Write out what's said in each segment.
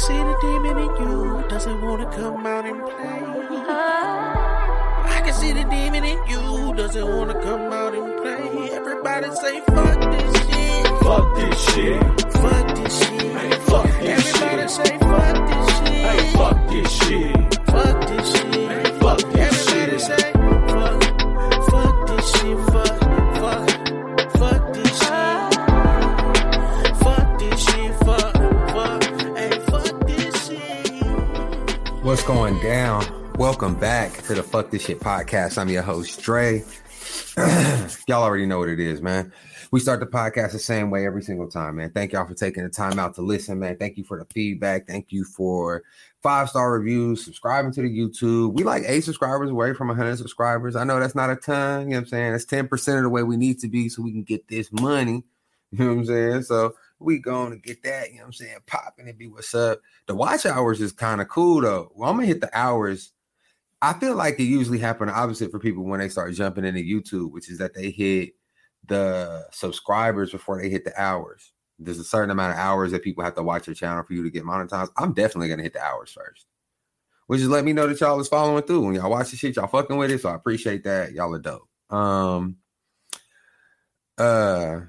see the demon in you. Doesn't wanna come out and play. I can see the demon in you. Doesn't wanna come out and play. Everybody say fuck this shit. Fuck this shit. Fuck this shit. Hey, fuck this Everybody shit. say fuck this shit. Hey, fuck this shit. What's going down? Welcome back to the Fuck This Shit podcast. I'm your host, Dre. y'all already know what it is, man. We start the podcast the same way every single time, man. Thank y'all for taking the time out to listen, man. Thank you for the feedback. Thank you for five star reviews, subscribing to the YouTube. We like eight subscribers away from 100 subscribers. I know that's not a ton, you know what I'm saying? It's 10% of the way we need to be so we can get this money, you know what I'm saying? So we going to get that, you know what I'm saying? Popping and be what's up. The watch hours is kind of cool though. Well, I'm gonna hit the hours. I feel like it usually happen opposite for people when they start jumping into YouTube, which is that they hit the subscribers before they hit the hours. There's a certain amount of hours that people have to watch your channel for you to get monetized. I'm definitely gonna hit the hours first. Which is let me know that y'all is following through. When y'all watch the shit, y'all fucking with it. So I appreciate that. Y'all are dope. Um uh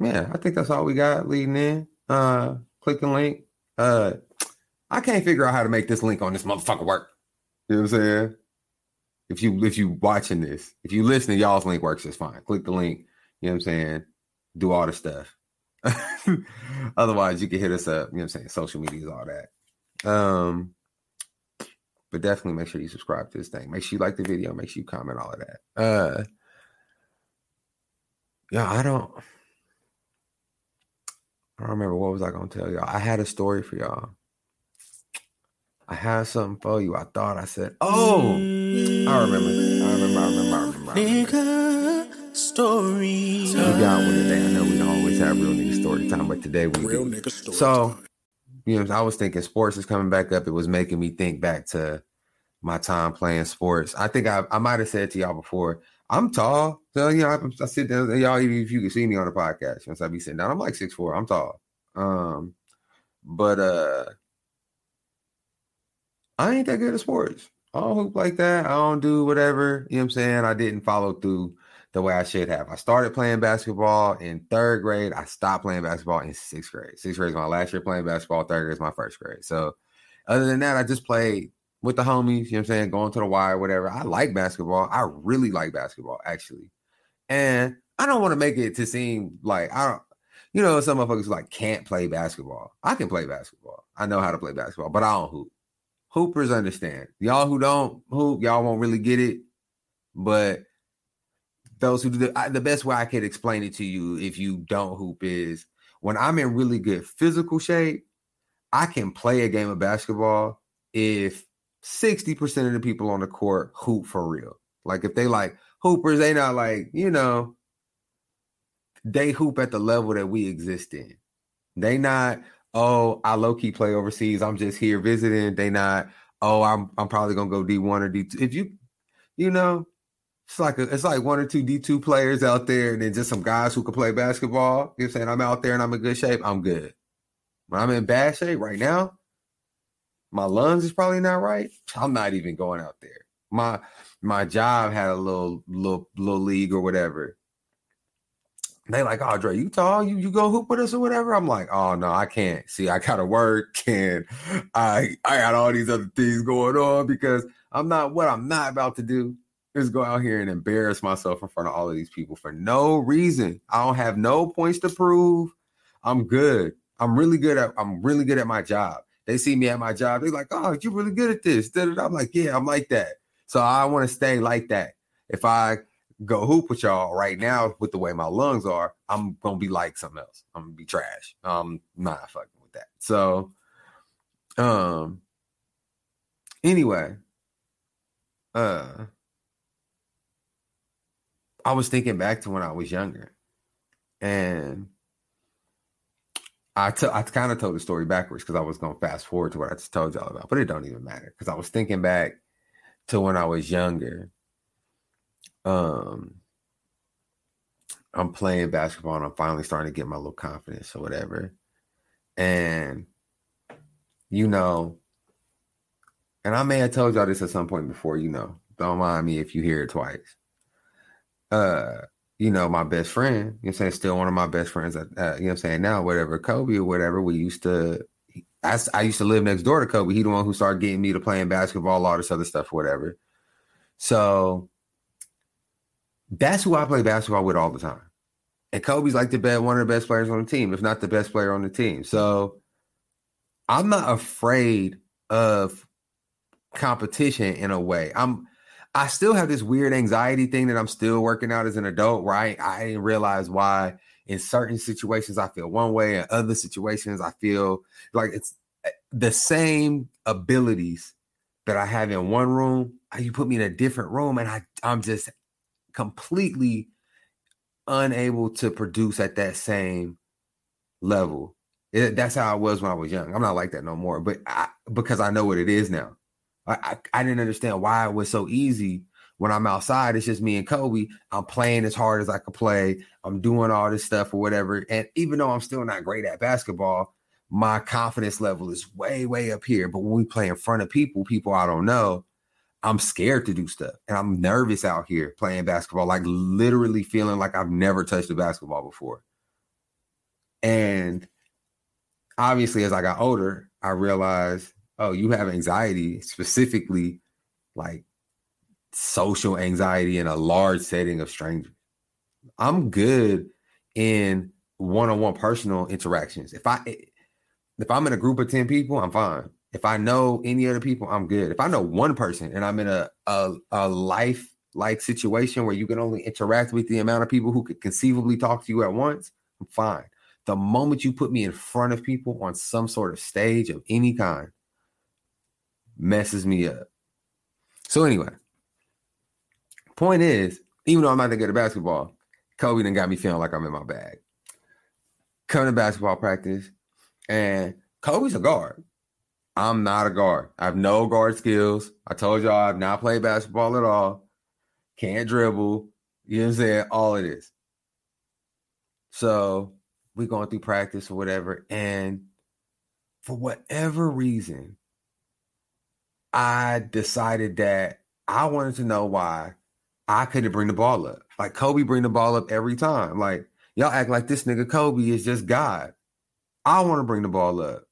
yeah, I think that's all we got leading in. Uh click the link. Uh I can't figure out how to make this link on this motherfucker work. You know what I'm saying? If you if you watching this, if you listening, y'all's link works just fine. Click the link. You know what I'm saying? Do all the stuff. Otherwise, you can hit us up. You know what I'm saying? Social media is all that. Um, but definitely make sure you subscribe to this thing. Make sure you like the video. Make sure you comment all of that. Uh, yeah, I don't. I remember what was I gonna tell y'all. I had a story for y'all. I had something for you. I thought I said, "Oh, I remember. I remember. I remember. I remember." I remember. Nigga story. We got one today. I know we don't always have real nigga story time, but today we Real do. nigga story. So, you know, I was thinking sports is coming back up. It was making me think back to my time playing sports. I think I, I might have said to y'all before, I'm tall. So, you know, I, I sit down, y'all, even if you can see me on the podcast, once I be sitting down, I'm like six four. I'm tall. Um, but uh I ain't that good at sports. I don't hoop like that. I don't do whatever. You know what I'm saying? I didn't follow through the way I should have. I started playing basketball in third grade. I stopped playing basketball in sixth grade. Sixth grade is my last year playing basketball. Third grade is my first grade. So other than that, I just played with the homies, you know what I'm saying? Going to the wire, whatever. I like basketball. I really like basketball, actually. And I don't want to make it to seem like I don't, you know, some motherfuckers like can't play basketball. I can play basketball. I know how to play basketball, but I don't hoop. Hoopers understand. Y'all who don't hoop, y'all won't really get it. But those who do the, I- the best way I could explain it to you if you don't hoop is when I'm in really good physical shape, I can play a game of basketball if 60% of the people on the court hoop for real. Like if they like hoopers, they not like, you know, they hoop at the level that we exist in. They not, oh, I low key play overseas. I'm just here visiting. They not, oh, I'm I'm probably gonna go D1 or D2. If you, you know, it's like a, it's like one or two D2 players out there, and then just some guys who can play basketball. You know saying? I'm out there and I'm in good shape. I'm good. When I'm in bad shape right now, my lungs is probably not right. I'm not even going out there. My my job had a little little little league or whatever. They like, oh Dre, you tall, you you go hoop with us or whatever. I'm like, oh no, I can't. See, I gotta work and I I got all these other things going on because I'm not what I'm not about to do is go out here and embarrass myself in front of all of these people for no reason. I don't have no points to prove. I'm good. I'm really good at I'm really good at my job. They see me at my job. They're like, oh, you're really good at this. I'm like, yeah, I'm like that. So I want to stay like that. If I go hoop with y'all right now with the way my lungs are, I'm gonna be like something else. I'm gonna be trash. I'm not fucking with that. So um anyway, uh I was thinking back to when I was younger and I t- I kind of told the story backwards because I was going to fast forward to what I just told y'all about, but it don't even matter because I was thinking back to when I was younger. Um, I'm playing basketball and I'm finally starting to get my little confidence or whatever. And you know, and I may have told y'all this at some point before, you know. Don't mind me if you hear it twice. Uh, you know, my best friend, you know I'm saying, still one of my best friends, uh, you know I'm saying, now, whatever, Kobe or whatever, we used to, I, I used to live next door to Kobe. He the one who started getting me to playing basketball, all this other stuff, whatever. So that's who I play basketball with all the time. And Kobe's like the best, one of the best players on the team, if not the best player on the team. So I'm not afraid of competition in a way. I'm I still have this weird anxiety thing that I'm still working out as an adult where I, I didn't realize why in certain situations I feel one way, and other situations I feel like it's eh, the same abilities that I have in one room. You put me in a different room and I I'm just completely unable to produce at that same level. It, that's how I was when I was young. I'm not like that no more, but I, because I know what it is now. I, I, I didn't understand why it was so easy when I'm outside. It's just me and Kobe. I'm playing as hard as I could play. I'm doing all this stuff or whatever. And even though I'm still not great at basketball, my confidence level is way, way up here. But when we play in front of people, people I don't know, I'm scared to do stuff and I'm nervous out here playing basketball, like literally feeling like I've never touched a basketball before. And obviously, as I got older, I realized, oh, you have anxiety, specifically like social anxiety in a large setting of strangers. I'm good in one-on-one personal interactions. If I eh, if I'm in a group of 10 people, I'm fine. If I know any other people, I'm good. If I know one person and I'm in a a, a life like situation where you can only interact with the amount of people who could conceivably talk to you at once, I'm fine. The moment you put me in front of people on some sort of stage of any kind, messes me up. So anyway, point is, even though I'm not that good at basketball, Kobe done got me feeling like I'm in my bag. Coming to basketball practice, and Kobe's a guard. I'm not a guard. I have no guard skills. I told y'all I've not played basketball at all. Can't dribble. You know what I'm saying? All of this. So we going through practice or whatever. And for whatever reason, I decided that I wanted to know why I couldn't bring the ball up. Like Kobe bring the ball up every time. Like y'all act like this nigga Kobe is just God. I want to bring the ball up.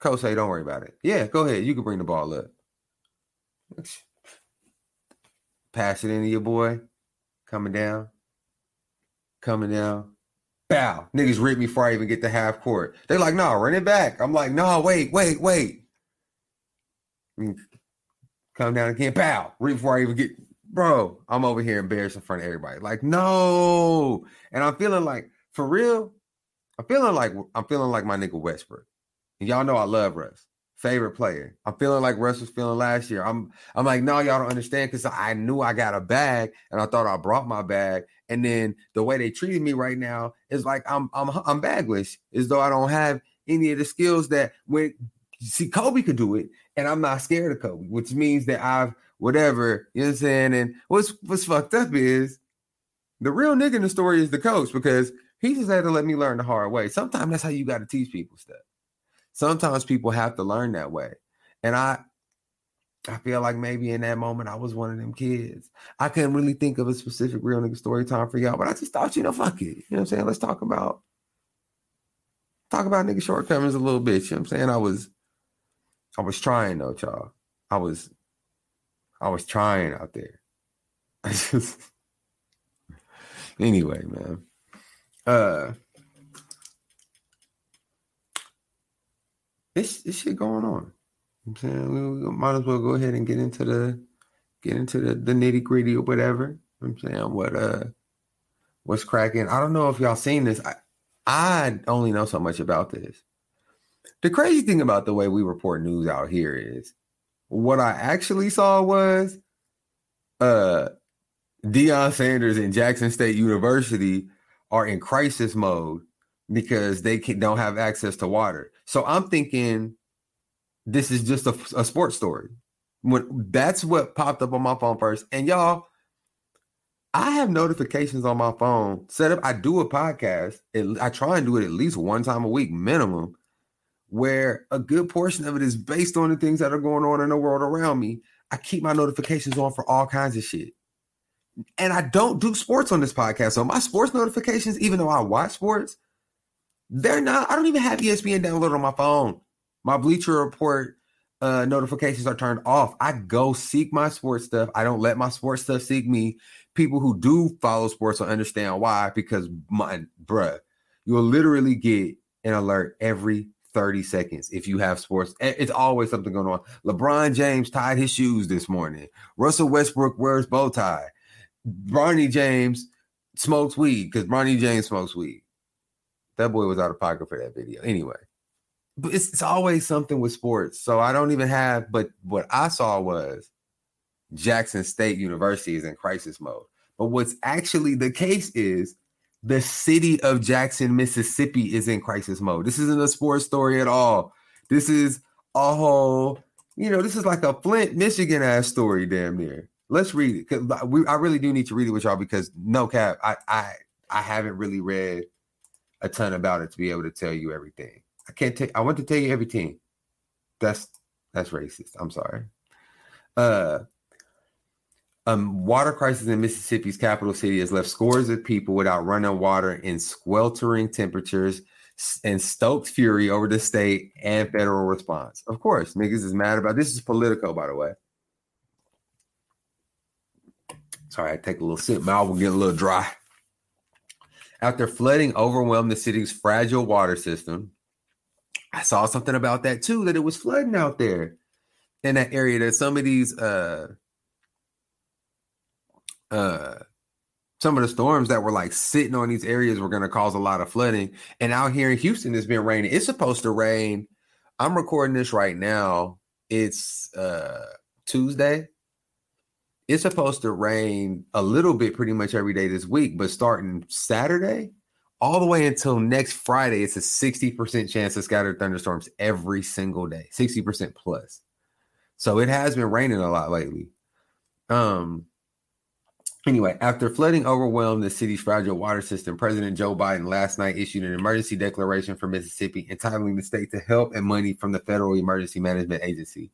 Coach say, don't worry about it. Yeah, go ahead. You can bring the ball up. Pass it into your boy. Coming down. Coming down. Bow. Niggas rip me before I even get to half court. They like, no, run it back. I'm like, no, wait, wait, wait. Mm. Come down again. Bow. Rip before I even get bro. I'm over here embarrassed in front of everybody. Like, no. And I'm feeling like, for real, I'm feeling like I'm feeling like my nigga Westbrook. And y'all know I love Russ. Favorite player. I'm feeling like Russ was feeling last year. I'm I'm like, no, y'all don't understand because I knew I got a bag and I thought I brought my bag. And then the way they treated me right now is like I'm I'm I'm bagless, as though I don't have any of the skills that when see Kobe could do it, and I'm not scared of Kobe, which means that I've whatever, you know what I'm saying? And what's what's fucked up is the real nigga in the story is the coach because he just had to let me learn the hard way. Sometimes that's how you got to teach people stuff. Sometimes people have to learn that way. And I I feel like maybe in that moment I was one of them kids. I couldn't really think of a specific real nigga story time for y'all, but I just thought, you know, fuck it. You know what I'm saying? Let's talk about talk about nigga shortcomings a little bit. You know what I'm saying? I was I was trying though, y'all. I was I was trying out there. I just anyway, man. Uh this this shit going on. I'm saying we, we might as well go ahead and get into the get into the, the nitty gritty or whatever. I'm saying what uh what's cracking. I don't know if y'all seen this. I I only know so much about this. The crazy thing about the way we report news out here is what I actually saw was uh Deion Sanders and Jackson State University are in crisis mode because they can, don't have access to water. So I'm thinking this is just a, a sports story. When that's what popped up on my phone first. And y'all, I have notifications on my phone set up. I do a podcast. It, I try and do it at least one time a week minimum, where a good portion of it is based on the things that are going on in the world around me. I keep my notifications on for all kinds of shit. And I don't do sports on this podcast. So my sports notifications, even though I watch sports, they're not, I don't even have ESPN downloaded on my phone. My Bleacher Report uh, notifications are turned off. I go seek my sports stuff. I don't let my sports stuff seek me. People who do follow sports will understand why, because my bruh, you'll literally get an alert every 30 seconds if you have sports. It's always something going on. LeBron James tied his shoes this morning. Russell Westbrook wears bow tie. Bronny James smokes weed because Bronny James smokes weed. That boy was out of pocket for that video. Anyway, but it's, it's always something with sports. So I don't even have, but what I saw was Jackson State University is in crisis mode. But what's actually the case is the city of Jackson, Mississippi is in crisis mode. This isn't a sports story at all. This is a whole, you know, this is like a Flint, Michigan ass story, damn near. Let's read it. Cause we, I really do need to read it with y'all because no cap, I, I, I haven't really read a ton about it to be able to tell you everything. I can't take. I want to tell you everything. That's that's racist. I'm sorry. Uh, um, water crisis in Mississippi's capital city has left scores of people without running water in sweltering temperatures and stoked fury over the state and federal response. Of course, niggas is mad about this. Is Politico, by the way. Sorry, I take a little sip. My mouth will get a little dry. After flooding overwhelmed the city's fragile water system, I saw something about that too, that it was flooding out there in that area. That some of these uh uh some of the storms that were like sitting on these areas were going to cause a lot of flooding. And out here in Houston, it's been raining. It's supposed to rain. I'm recording this right now. It's uh Tuesday. It's supposed to rain a little bit pretty much every day this week, but starting Saturday, all the way until next Friday, it's a 60% chance of scattered thunderstorms every single day, 60% plus. So it has been raining a lot lately. Um, anyway, after flooding overwhelmed the city's fragile water system, President Joe Biden last night issued an emergency declaration for Mississippi, entitling the state to help and money from the Federal Emergency Management Agency.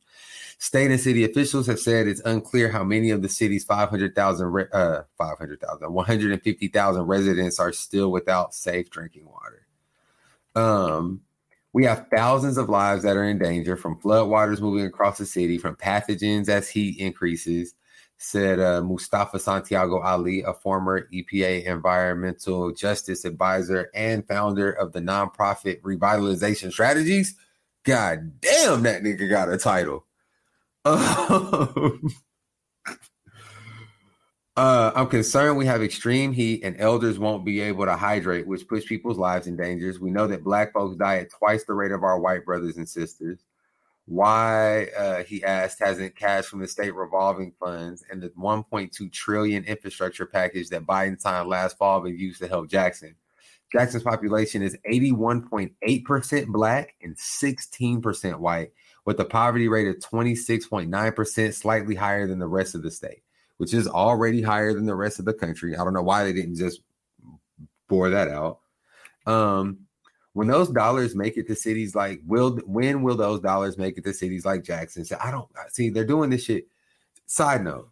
State and city officials have said it's unclear how many of the city's 500,000, re- uh, 500,000, 150,000 residents are still without safe drinking water. Um, we have thousands of lives that are in danger from floodwaters moving across the city, from pathogens as heat increases, said uh, Mustafa Santiago Ali, a former EPA environmental justice advisor and founder of the nonprofit Revitalization Strategies. God damn, that nigga got a title. Um, uh, I'm concerned we have extreme heat and elders won't be able to hydrate, which puts people's lives in danger. We know that black folks die at twice the rate of our white brothers and sisters. Why, uh, he asked, hasn't cash from the state revolving funds and the 1.2 trillion infrastructure package that Biden signed last fall been used to help Jackson? Jackson's population is 81.8% black and 16% white, with a poverty rate of 26.9%, slightly higher than the rest of the state, which is already higher than the rest of the country. I don't know why they didn't just bore that out. Um, when those dollars make it to cities like will when will those dollars make it to cities like Jackson? So I don't see they're doing this shit. Side note,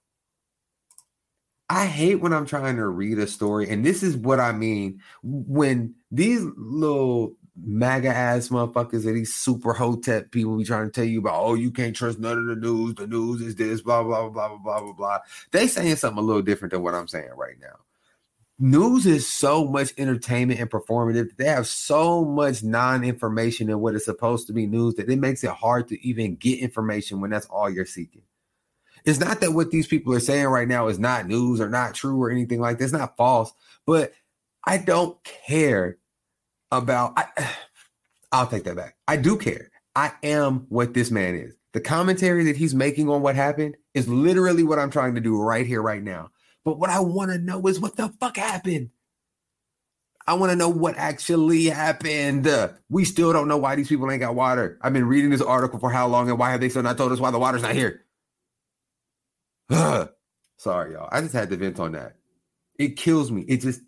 I hate when I'm trying to read a story, and this is what I mean when these little MAGA ass motherfuckers and these super hotep people be trying to tell you about, oh, you can't trust none of the news. The news is this, blah, blah, blah, blah, blah, blah, blah. They saying something a little different than what I'm saying right now. News is so much entertainment and performative. They have so much non-information in what is supposed to be news that it makes it hard to even get information when that's all you're seeking. It's not that what these people are saying right now is not news or not true or anything like that. It's not false, but I don't care about I, I'll take that back. I do care. I am what this man is. The commentary that he's making on what happened is literally what I'm trying to do right here, right now. But what I want to know is what the fuck happened. I want to know what actually happened. We still don't know why these people ain't got water. I've been reading this article for how long and why have they still not told us why the water's not here? Sorry, y'all. I just had to vent on that. It kills me. It just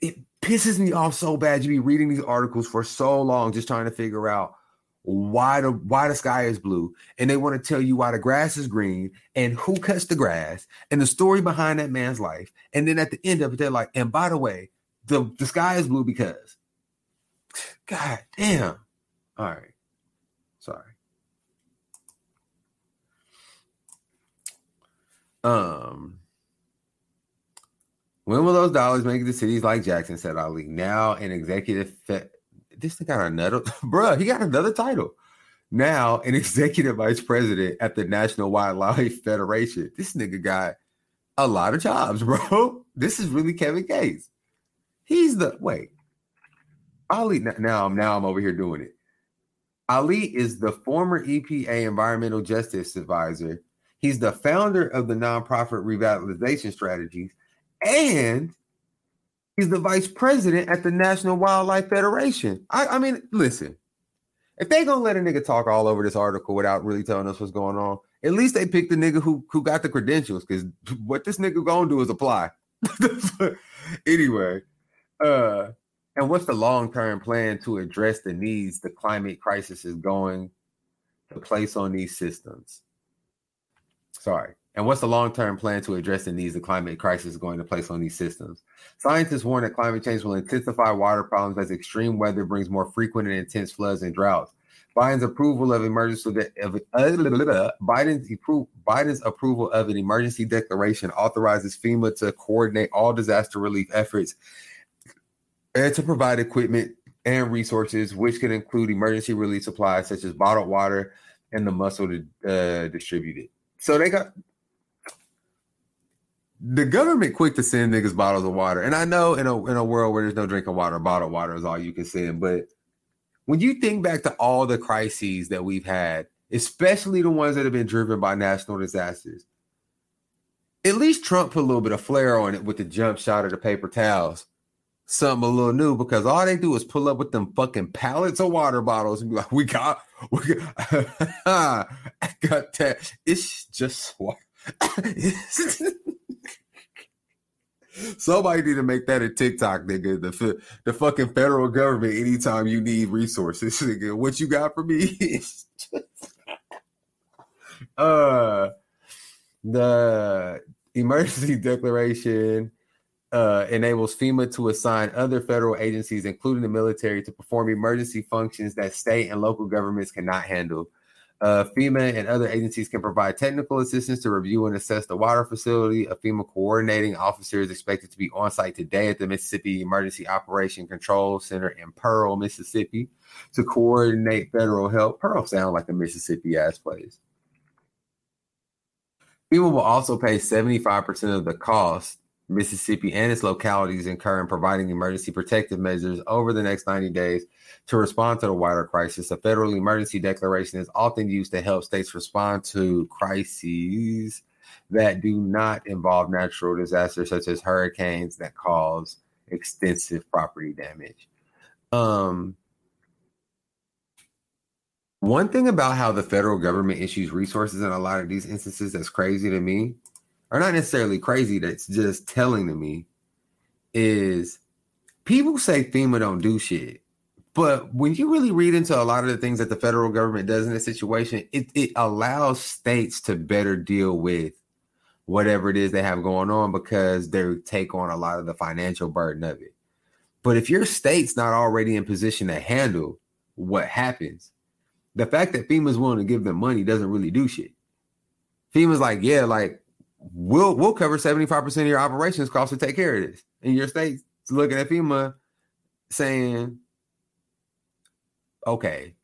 it pisses me off so bad. You be reading these articles for so long, just trying to figure out why the why the sky is blue, and they want to tell you why the grass is green and who cuts the grass and the story behind that man's life. And then at the end of it, they're like, and by the way, the, the sky is blue because God damn. All right. Sorry. Um when will those dollars make to cities like Jackson? Said Ali. Now an executive fe- this thing got another bruh, he got another title. Now an executive vice president at the National Wildlife Federation. This nigga got a lot of jobs, bro. This is really Kevin Gates. He's the wait. Ali now I'm now I'm over here doing it. Ali is the former EPA environmental justice advisor. He's the founder of the nonprofit revitalization strategies and he's the vice president at the National Wildlife Federation. I, I mean, listen, if they gonna let a nigga talk all over this article without really telling us what's going on, at least they picked the nigga who who got the credentials. Because what this nigga gonna do is apply. anyway, uh, and what's the long term plan to address the needs the climate crisis is going to place on these systems? Sorry. And what's the long term plan to address the needs the climate crisis is going to place on these systems? Scientists warn that climate change will intensify water problems as extreme weather brings more frequent and intense floods and droughts. Biden's approval of emergency of, uh, Biden's, Biden's approval of an emergency declaration authorizes FEMA to coordinate all disaster relief efforts and to provide equipment and resources, which can include emergency relief supplies such as bottled water and the muscle to uh, distribute it. So they got the government quick to send niggas bottles of water. And I know in a in a world where there's no drinking water, bottled water is all you can send. But when you think back to all the crises that we've had, especially the ones that have been driven by national disasters, at least Trump put a little bit of flair on it with the jump shot of the paper towels. Something a little new because all they do is pull up with them fucking pallets of water bottles and be like, "We got, we got, I got that. It's just water." Somebody need to make that a TikTok, nigga. The the fucking federal government. Anytime you need resources, nigga, what you got for me? uh, the emergency declaration uh, enables FEMA to assign other federal agencies, including the military, to perform emergency functions that state and local governments cannot handle. Uh, FEMA and other agencies can provide technical assistance to review and assess the water facility. A FEMA coordinating officer is expected to be on site today at the Mississippi Emergency Operation Control Center in Pearl, Mississippi, to coordinate federal help. Pearl sounds like a Mississippi ass place. FEMA will also pay 75% of the cost Mississippi and its localities incur in providing emergency protective measures over the next 90 days to respond to the wider crisis. A federal emergency declaration is often used to help states respond to crises that do not involve natural disasters such as hurricanes that cause extensive property damage. Um, one thing about how the federal government issues resources in a lot of these instances that's crazy to me or not necessarily crazy, that's just telling to me is people say FEMA don't do shit. But when you really read into a lot of the things that the federal government does in this situation, it, it allows states to better deal with whatever it is they have going on because they take on a lot of the financial burden of it. But if your state's not already in position to handle what happens, the fact that FEMA's willing to give them money doesn't really do shit. FEMA's like, yeah, like we'll we'll cover 75% of your operations costs to take care of this. And your state's looking at FEMA saying, okay,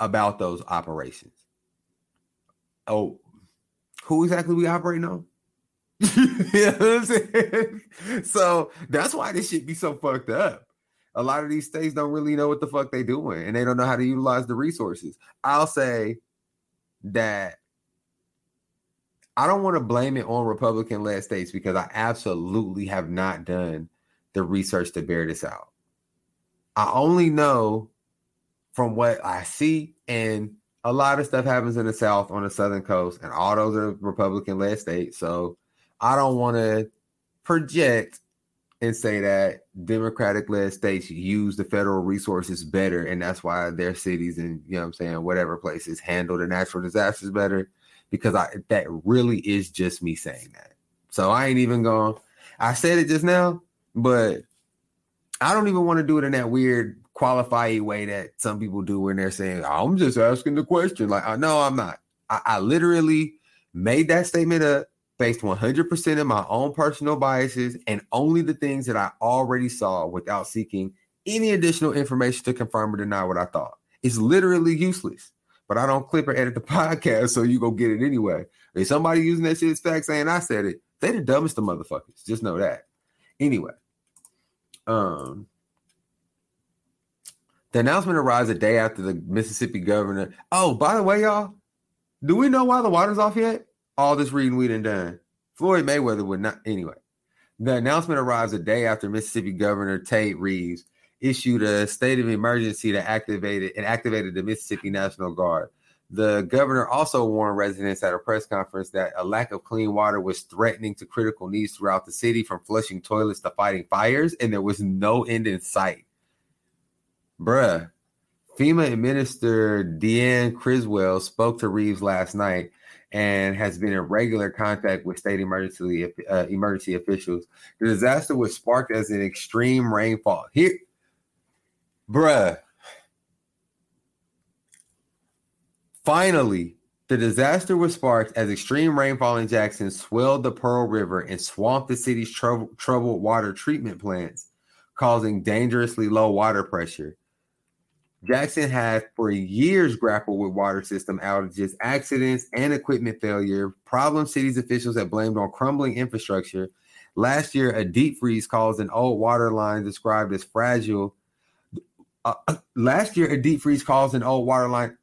about those operations. Oh, who exactly we operating on? you know what I'm saying? So that's why this shit be so fucked up. A lot of these states don't really know what the fuck they doing and they don't know how to utilize the resources. I'll say that I don't want to blame it on Republican led states because I absolutely have not done the research to bear this out. I only know from what I see, and a lot of stuff happens in the South on the Southern coast, and all those are Republican led states. So I don't want to project and say that democratic led states use the federal resources better and that's why their cities and you know I'm saying whatever places handle the natural disasters better because I that really is just me saying that. So I ain't even going I said it just now, but I don't even want to do it in that weird qualify way that some people do when they're saying, I'm just asking the question. Like, uh, I know I'm not. I, I literally made that statement up based 100% of my own personal biases and only the things that I already saw without seeking any additional information to confirm or deny what I thought. It's literally useless. But I don't clip or edit the podcast, so you go get it anyway. If somebody using that shit as fact saying I said it, they the dumbest of motherfuckers. Just know that. Anyway, um, the announcement arrives a day after the Mississippi governor. Oh, by the way, y'all, do we know why the water's off yet? All this reading we done done. Floyd Mayweather would not. Anyway, the announcement arrives a day after Mississippi Governor Tate Reeves issued a state of emergency that activated and activated the Mississippi National Guard. The governor also warned residents at a press conference that a lack of clean water was threatening to critical needs throughout the city, from flushing toilets to fighting fires, and there was no end in sight. Bruh, FEMA Minister Deanne Criswell spoke to Reeves last night and has been in regular contact with state emergency uh, emergency officials. The disaster was sparked as an extreme rainfall. Here, bruh. Finally, the disaster was sparked as extreme rainfall in Jackson swelled the Pearl River and swamped the city's trou- troubled water treatment plants, causing dangerously low water pressure. Jackson had for years grappled with water system outages, accidents, and equipment failure. Problem city's officials have blamed on crumbling infrastructure. Last year, a deep freeze caused an old water line described as fragile. Uh, last year, a deep freeze caused an old water line,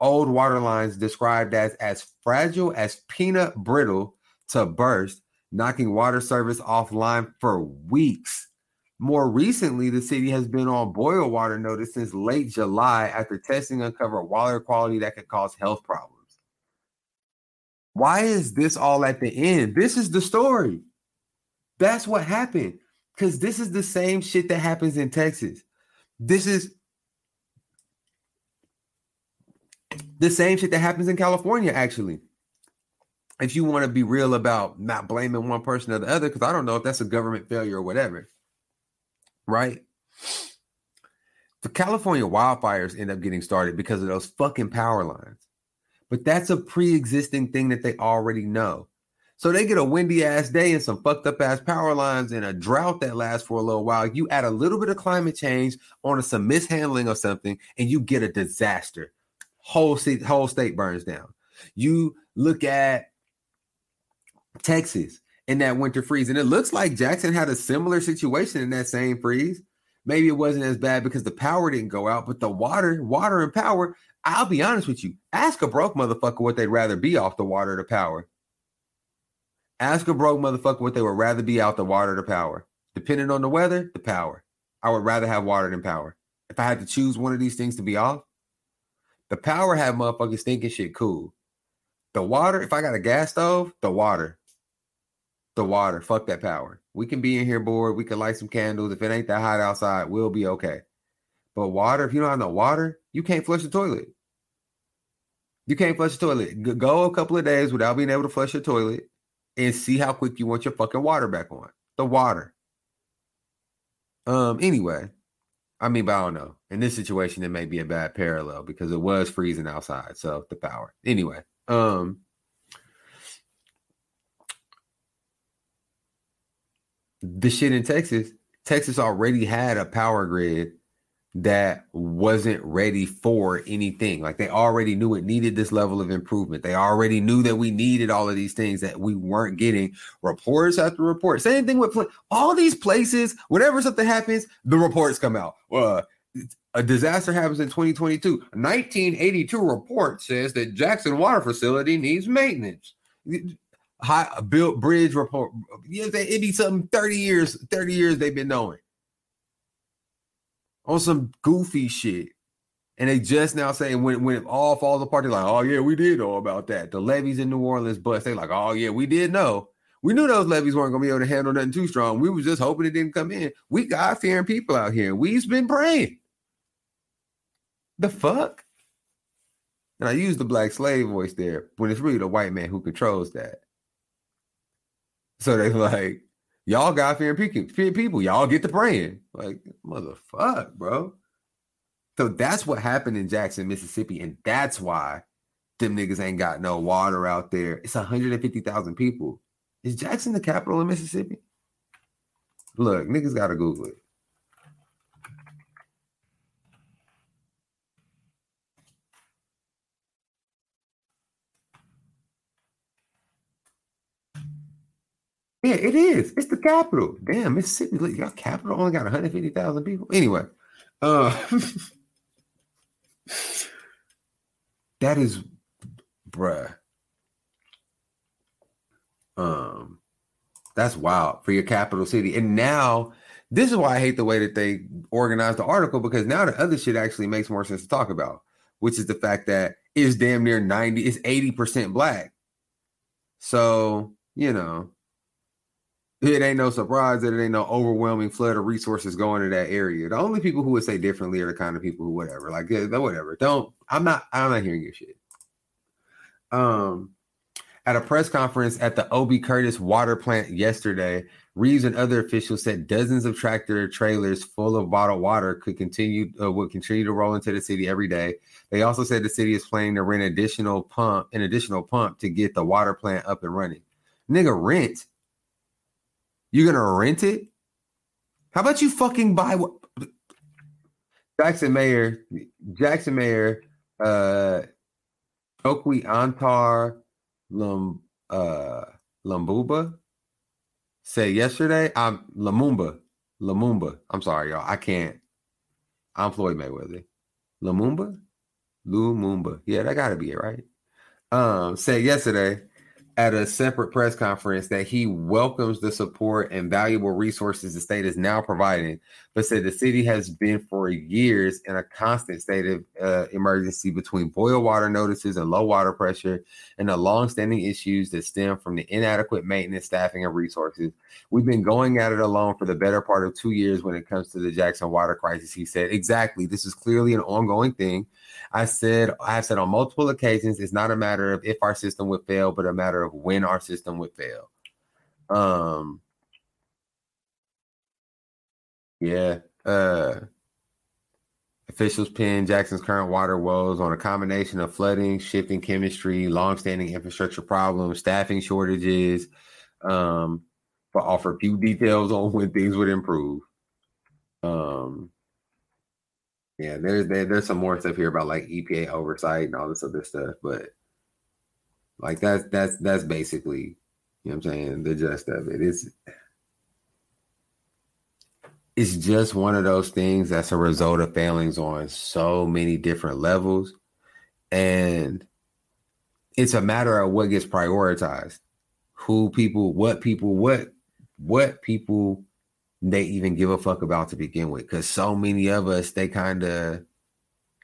old water lines described as as fragile as peanut brittle to burst, knocking water service offline for weeks. More recently, the city has been on boil water notice since late July after testing uncovered water quality that could cause health problems. Why is this all at the end? This is the story. That's what happened. Because this is the same shit that happens in Texas. This is the same shit that happens in California, actually. If you want to be real about not blaming one person or the other, because I don't know if that's a government failure or whatever right? The California wildfires end up getting started because of those fucking power lines. But that's a pre existing thing that they already know. So they get a windy ass day and some fucked up ass power lines and a drought that lasts for a little while. You add a little bit of climate change on some mishandling of something, and you get a disaster. Whole state, whole state burns down. You look at Texas in that winter freeze. And it looks like Jackson had a similar situation in that same freeze. Maybe it wasn't as bad because the power didn't go out, but the water, water and power, I'll be honest with you. Ask a broke motherfucker what they'd rather be off the water or the power. Ask a broke motherfucker what they would rather be out the water or the power. Depending on the weather, the power. I would rather have water than power. If I had to choose one of these things to be off, the power had motherfuckers thinking shit cool. The water, if I got a gas stove, the water the water. Fuck that power. We can be in here bored. We can light some candles. If it ain't that hot outside, we'll be okay. But water, if you don't have no water, you can't flush the toilet. You can't flush the toilet. Go a couple of days without being able to flush your toilet and see how quick you want your fucking water back on. The water. Um, anyway, I mean, but I don't know. In this situation, it may be a bad parallel because it was freezing outside. So the power. Anyway, um, the shit in Texas, Texas already had a power grid that wasn't ready for anything. Like they already knew it needed this level of improvement. They already knew that we needed all of these things that we weren't getting. Reports after report. Same thing with all these places. Whenever something happens, the reports come out. Well, a disaster happens in 2022. 1982 report says that Jackson Water Facility needs maintenance high built bridge report. It'd be something 30 years, 30 years they've been knowing. On some goofy shit. And they just now saying when, when it all falls apart, they're like, oh yeah, we did know about that. The levees in New Orleans bust. They're like, oh yeah, we did know. We knew those levees weren't gonna be able to handle nothing too strong. We was just hoping it didn't come in. We God fearing people out here. We've been praying. The fuck? And I use the black slave voice there when it's really the white man who controls that. So they're like, y'all God fearing people, y'all get to praying. Like, motherfuck, bro. So that's what happened in Jackson, Mississippi, and that's why them niggas ain't got no water out there. It's 150,000 people. Is Jackson the capital of Mississippi? Look, niggas gotta Google it. It is. It's the capital. Damn, Mississippi. Look, your capital only got 150,000 people. Anyway, uh that is bruh. Um, that's wild for your capital city. And now this is why I hate the way that they organized the article because now the other shit actually makes more sense to talk about, which is the fact that it's damn near 90, it's 80% black. So, you know, it ain't no surprise that it ain't no overwhelming flood of resources going to that area. The only people who would say differently are the kind of people who whatever, like whatever. Don't I'm not I'm not hearing your shit. Um at a press conference at the OB Curtis water plant yesterday, Reeves and other officials said dozens of tractor trailers full of bottled water could continue uh, would continue to roll into the city every day. They also said the city is planning to rent additional pump an additional pump to get the water plant up and running. Nigga, rent. You're gonna rent it? How about you fucking buy what? Jackson Mayor, Jackson Mayor, uh, Okwi Antar Lum uh Lumumba said yesterday. I'm Lumumba. Lumumba. I'm sorry, y'all. I can't. I'm Floyd Mayweather. Lumumba? Lumumba. Yeah, that gotta be it, right? Um, said yesterday at a separate press conference that he welcomes the support and valuable resources the state is now providing, but said the city has been for years in a constant state of uh, emergency between boil water notices and low water pressure and the longstanding issues that stem from the inadequate maintenance, staffing, and resources. We've been going at it alone for the better part of two years when it comes to the Jackson water crisis, he said. Exactly. This is clearly an ongoing thing. I said, I have said on multiple occasions, it's not a matter of if our system would fail, but a matter of when our system would fail. Um, yeah. Uh, officials pin Jackson's current water woes on a combination of flooding, shifting chemistry, longstanding infrastructure problems, staffing shortages, um, but offer few details on when things would improve. Um, yeah, there's there, there's some more stuff here about like EPA oversight and all this other stuff, but like that's that's that's basically, you know what I'm saying, the gist of it. It's it's just one of those things that's a result of failings on so many different levels. And it's a matter of what gets prioritized. Who people, what people, what what people they even give a fuck about to begin with. Cause so many of us, they kind of,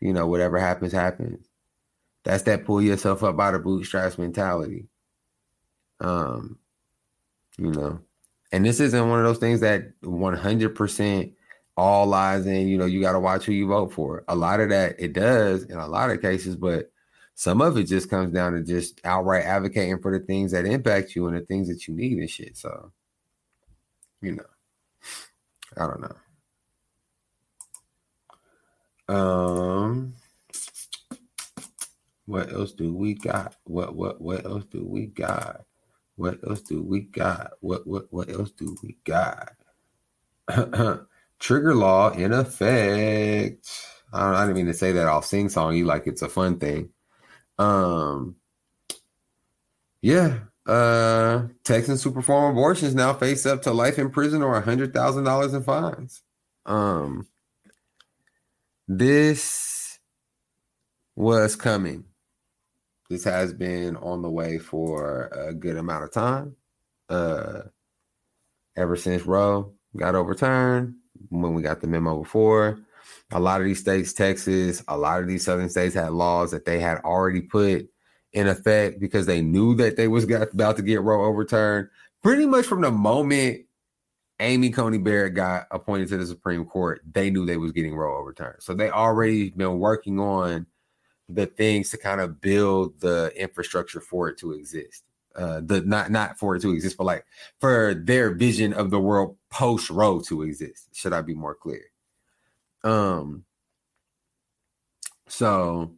you know, whatever happens, happens. That's that pull yourself up by the bootstraps mentality. Um, you know, and this isn't one of those things that 100% all lies in, you know, you got to watch who you vote for. A lot of that it does in a lot of cases, but some of it just comes down to just outright advocating for the things that impact you and the things that you need and shit. So, you know. I don't know. Um, what else do we got? What what what else do we got? What else do we got? What what what else do we got? Trigger law in effect. I, don't, I didn't mean to say that I'll sing song you like it's a fun thing. Um, yeah, uh, Texans who perform abortions now face up to life in prison or a hundred thousand dollars in fines. Um, this was coming. This has been on the way for a good amount of time. Uh, ever since Roe got overturned, when we got the memo before, a lot of these states, Texas, a lot of these southern states had laws that they had already put in effect because they knew that they was got, about to get Roe overturned. pretty much from the moment Amy Coney Barrett got appointed to the Supreme Court, they knew they was getting Roe overturned. So they already been working on the things to kind of build the infrastructure for it to exist. Uh, the not not for it to exist, but like for their vision of the world post Roe to exist. Should I be more clear? Um. So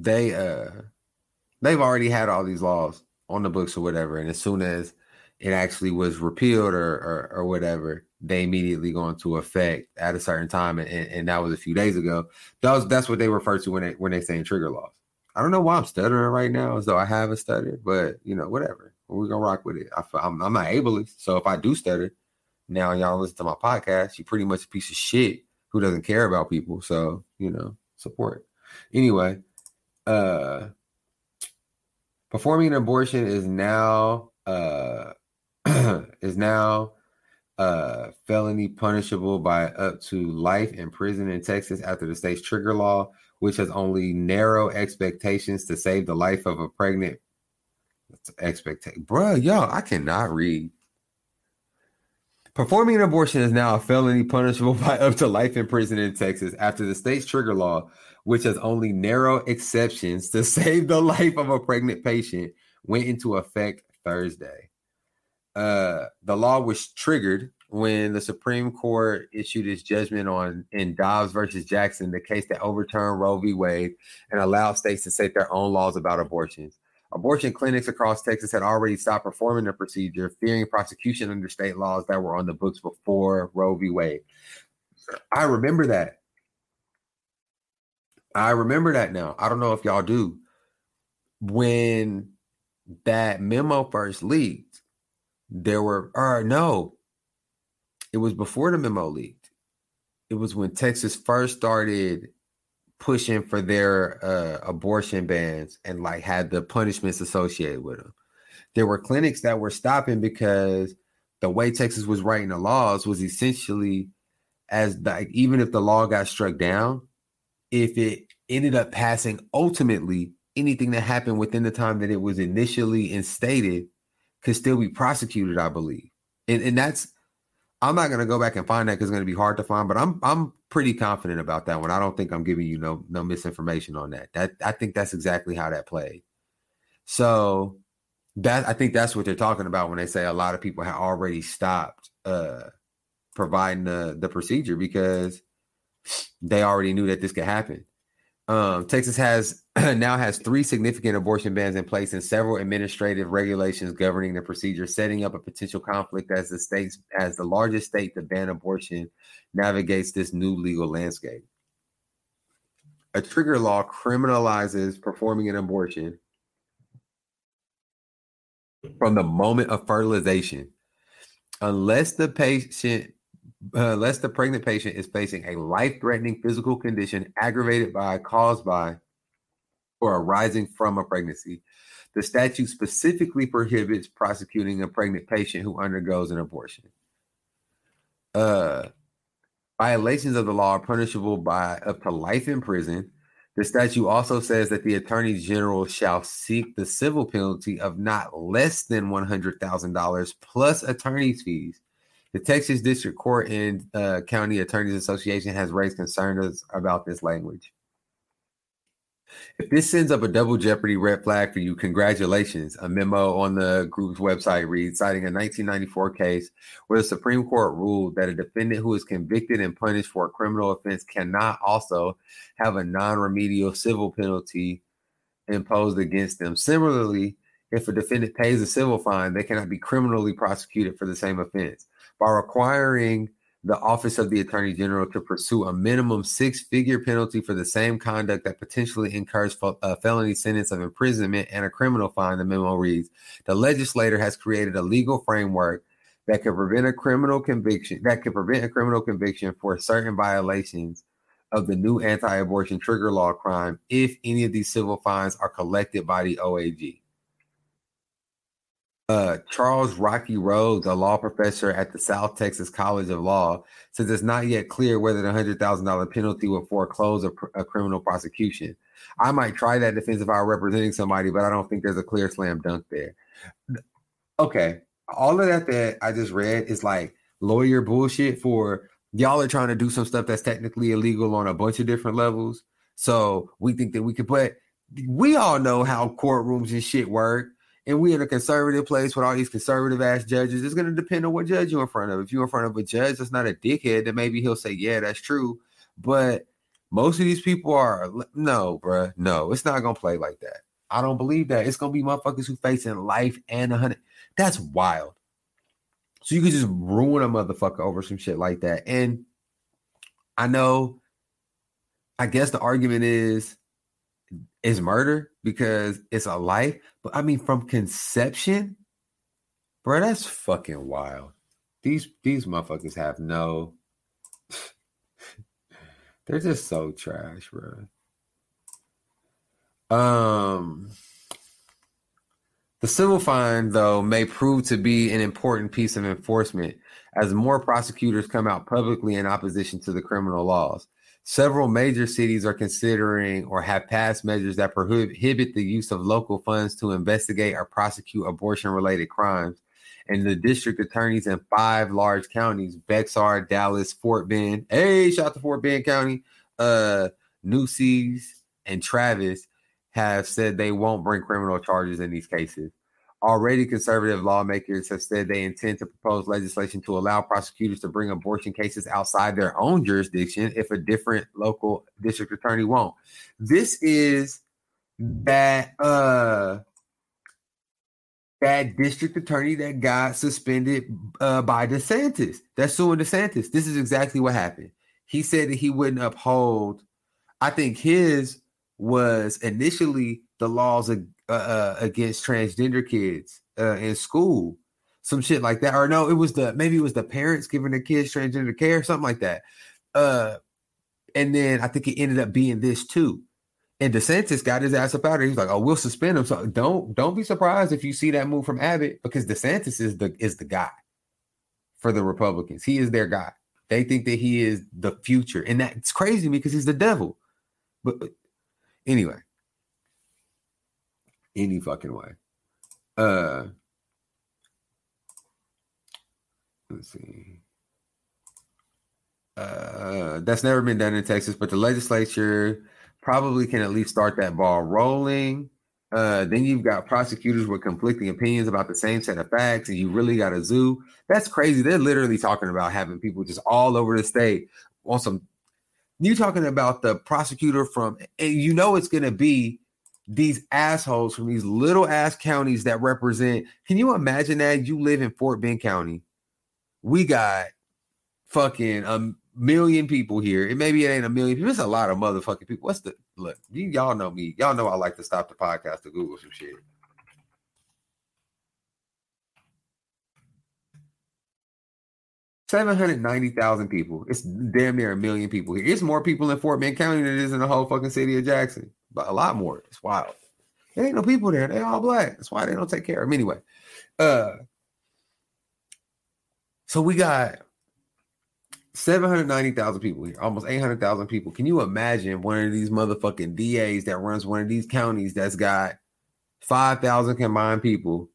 they uh they've already had all these laws on the books or whatever, and as soon as it actually was repealed or or, or whatever, they immediately go into effect at a certain time, and, and that was a few days ago. That was that's what they refer to when they when they saying trigger laws. I don't know why I'm stuttering right now, as though I have a stutter, but you know, whatever. We're gonna rock with it. I, am I'm not ableist, so if I do stutter, now y'all listen to my podcast. You pretty much a piece of shit who doesn't care about people. So you know, support. Anyway, uh, performing an abortion is now uh is now uh felony punishable by up to life in prison in Texas after the state's trigger law, which has only narrow expectations to save the life of a pregnant expectation. Bruh, y'all, I cannot read. Performing an abortion is now a felony punishable by up to life in prison in Texas after the state's trigger law, which has only narrow exceptions to save the life of a pregnant patient, went into effect Thursday. Uh, the law was triggered when the Supreme Court issued its judgment on in Dobbs versus Jackson, the case that overturned Roe v. Wade and allowed states to set their own laws about abortions. Abortion clinics across Texas had already stopped performing the procedure, fearing prosecution under state laws that were on the books before Roe v. Wade. I remember that. I remember that now. I don't know if y'all do. When that memo first leaked, there were, or no, it was before the memo leaked. It was when Texas first started pushing for their uh, abortion bans and like had the punishments associated with them. There were clinics that were stopping because the way Texas was writing the laws was essentially as like even if the law got struck down, if it ended up passing ultimately anything that happened within the time that it was initially instated could still be prosecuted, I believe. And and that's I'm not gonna go back and find that because it's gonna be hard to find, but I'm I'm pretty confident about that one. I don't think I'm giving you no no misinformation on that. That I think that's exactly how that played. So that I think that's what they're talking about when they say a lot of people have already stopped uh providing the the procedure because they already knew that this could happen. Um, Texas has now has three significant abortion bans in place and several administrative regulations governing the procedure, setting up a potential conflict as the states as the largest state to ban abortion navigates this new legal landscape. A trigger law criminalizes performing an abortion from the moment of fertilization, unless the patient uh, unless the pregnant patient is facing a life-threatening physical condition aggravated by, caused by, or arising from a pregnancy. The statute specifically prohibits prosecuting a pregnant patient who undergoes an abortion. Uh, violations of the law are punishable by up to life in prison. The statute also says that the attorney general shall seek the civil penalty of not less than $100,000 plus attorney's fees the Texas District Court and uh, County Attorneys Association has raised concerns about this language. If this sends up a double jeopardy red flag for you, congratulations. A memo on the group's website reads, citing a 1994 case where the Supreme Court ruled that a defendant who is convicted and punished for a criminal offense cannot also have a non remedial civil penalty imposed against them. Similarly, if a defendant pays a civil fine, they cannot be criminally prosecuted for the same offense by requiring the Office of the Attorney General to pursue a minimum six figure penalty for the same conduct that potentially incurs a uh, felony sentence of imprisonment and a criminal fine, the memo reads The legislator has created a legal framework that can prevent a criminal conviction that can prevent a criminal conviction for certain violations of the new anti-abortion trigger law crime if any of these civil fines are collected by the OAG. Uh, Charles Rocky Rhodes, a law professor at the South Texas College of Law, says it's not yet clear whether the hundred thousand dollar penalty would foreclose a, pr- a criminal prosecution. I might try that defense if I were representing somebody, but I don't think there's a clear slam dunk there. Okay, all of that that I just read is like lawyer bullshit for y'all are trying to do some stuff that's technically illegal on a bunch of different levels. So we think that we could, but we all know how courtrooms and shit work. And we in a conservative place with all these conservative ass judges. It's going to depend on what judge you're in front of. If you're in front of a judge that's not a dickhead, then maybe he'll say, "Yeah, that's true." But most of these people are no, bruh, no. It's not going to play like that. I don't believe that. It's going to be motherfuckers who facing life and a hundred. That's wild. So you could just ruin a motherfucker over some shit like that. And I know, I guess the argument is is murder because it's a life. But I mean, from conception, bro, that's fucking wild. These these motherfuckers have no. They're just so trash, bro. Um. The civil fine, though, may prove to be an important piece of enforcement as more prosecutors come out publicly in opposition to the criminal laws. Several major cities are considering or have passed measures that prohibit the use of local funds to investigate or prosecute abortion related crimes. And the district attorneys in five large counties Bexar, Dallas, Fort Bend, hey, shout out to Fort Bend County, uh, Nueces, and Travis have said they won't bring criminal charges in these cases. Already, conservative lawmakers have said they intend to propose legislation to allow prosecutors to bring abortion cases outside their own jurisdiction if a different local district attorney won't. This is that uh that district attorney that got suspended uh, by DeSantis. That's suing DeSantis. This is exactly what happened. He said that he wouldn't uphold. I think his was initially the laws uh, uh, against transgender kids uh, in school, some shit like that. Or no, it was the maybe it was the parents giving the kids transgender care, something like that. Uh, and then I think it ended up being this too. And DeSantis got his ass up out there. He's like, "Oh, we'll suspend him." So don't don't be surprised if you see that move from Abbott because DeSantis is the is the guy for the Republicans. He is their guy. They think that he is the future, and that's crazy because he's the devil. But Anyway, any fucking way. Uh, let's see. Uh, that's never been done in Texas, but the legislature probably can at least start that ball rolling. Uh, then you've got prosecutors with conflicting opinions about the same set of facts, and you really got a zoo. That's crazy. They're literally talking about having people just all over the state on some You're talking about the prosecutor from, and you know it's going to be these assholes from these little ass counties that represent. Can you imagine that you live in Fort Bend County? We got fucking a million people here. It maybe it ain't a million people. It's a lot of motherfucking people. What's the look? You, y'all know me. Y'all know I like to stop the podcast to Google some shit. 790,000 people. It's damn near a million people here. It's more people in Fort Bend County than it is in the whole fucking city of Jackson. But a lot more. It's wild. There ain't no people there. They all black. That's why they don't take care of them anyway. Uh so we got 790,000 people here, almost 800,000 people. Can you imagine one of these motherfucking DAs that runs one of these counties that's got 5,000 combined people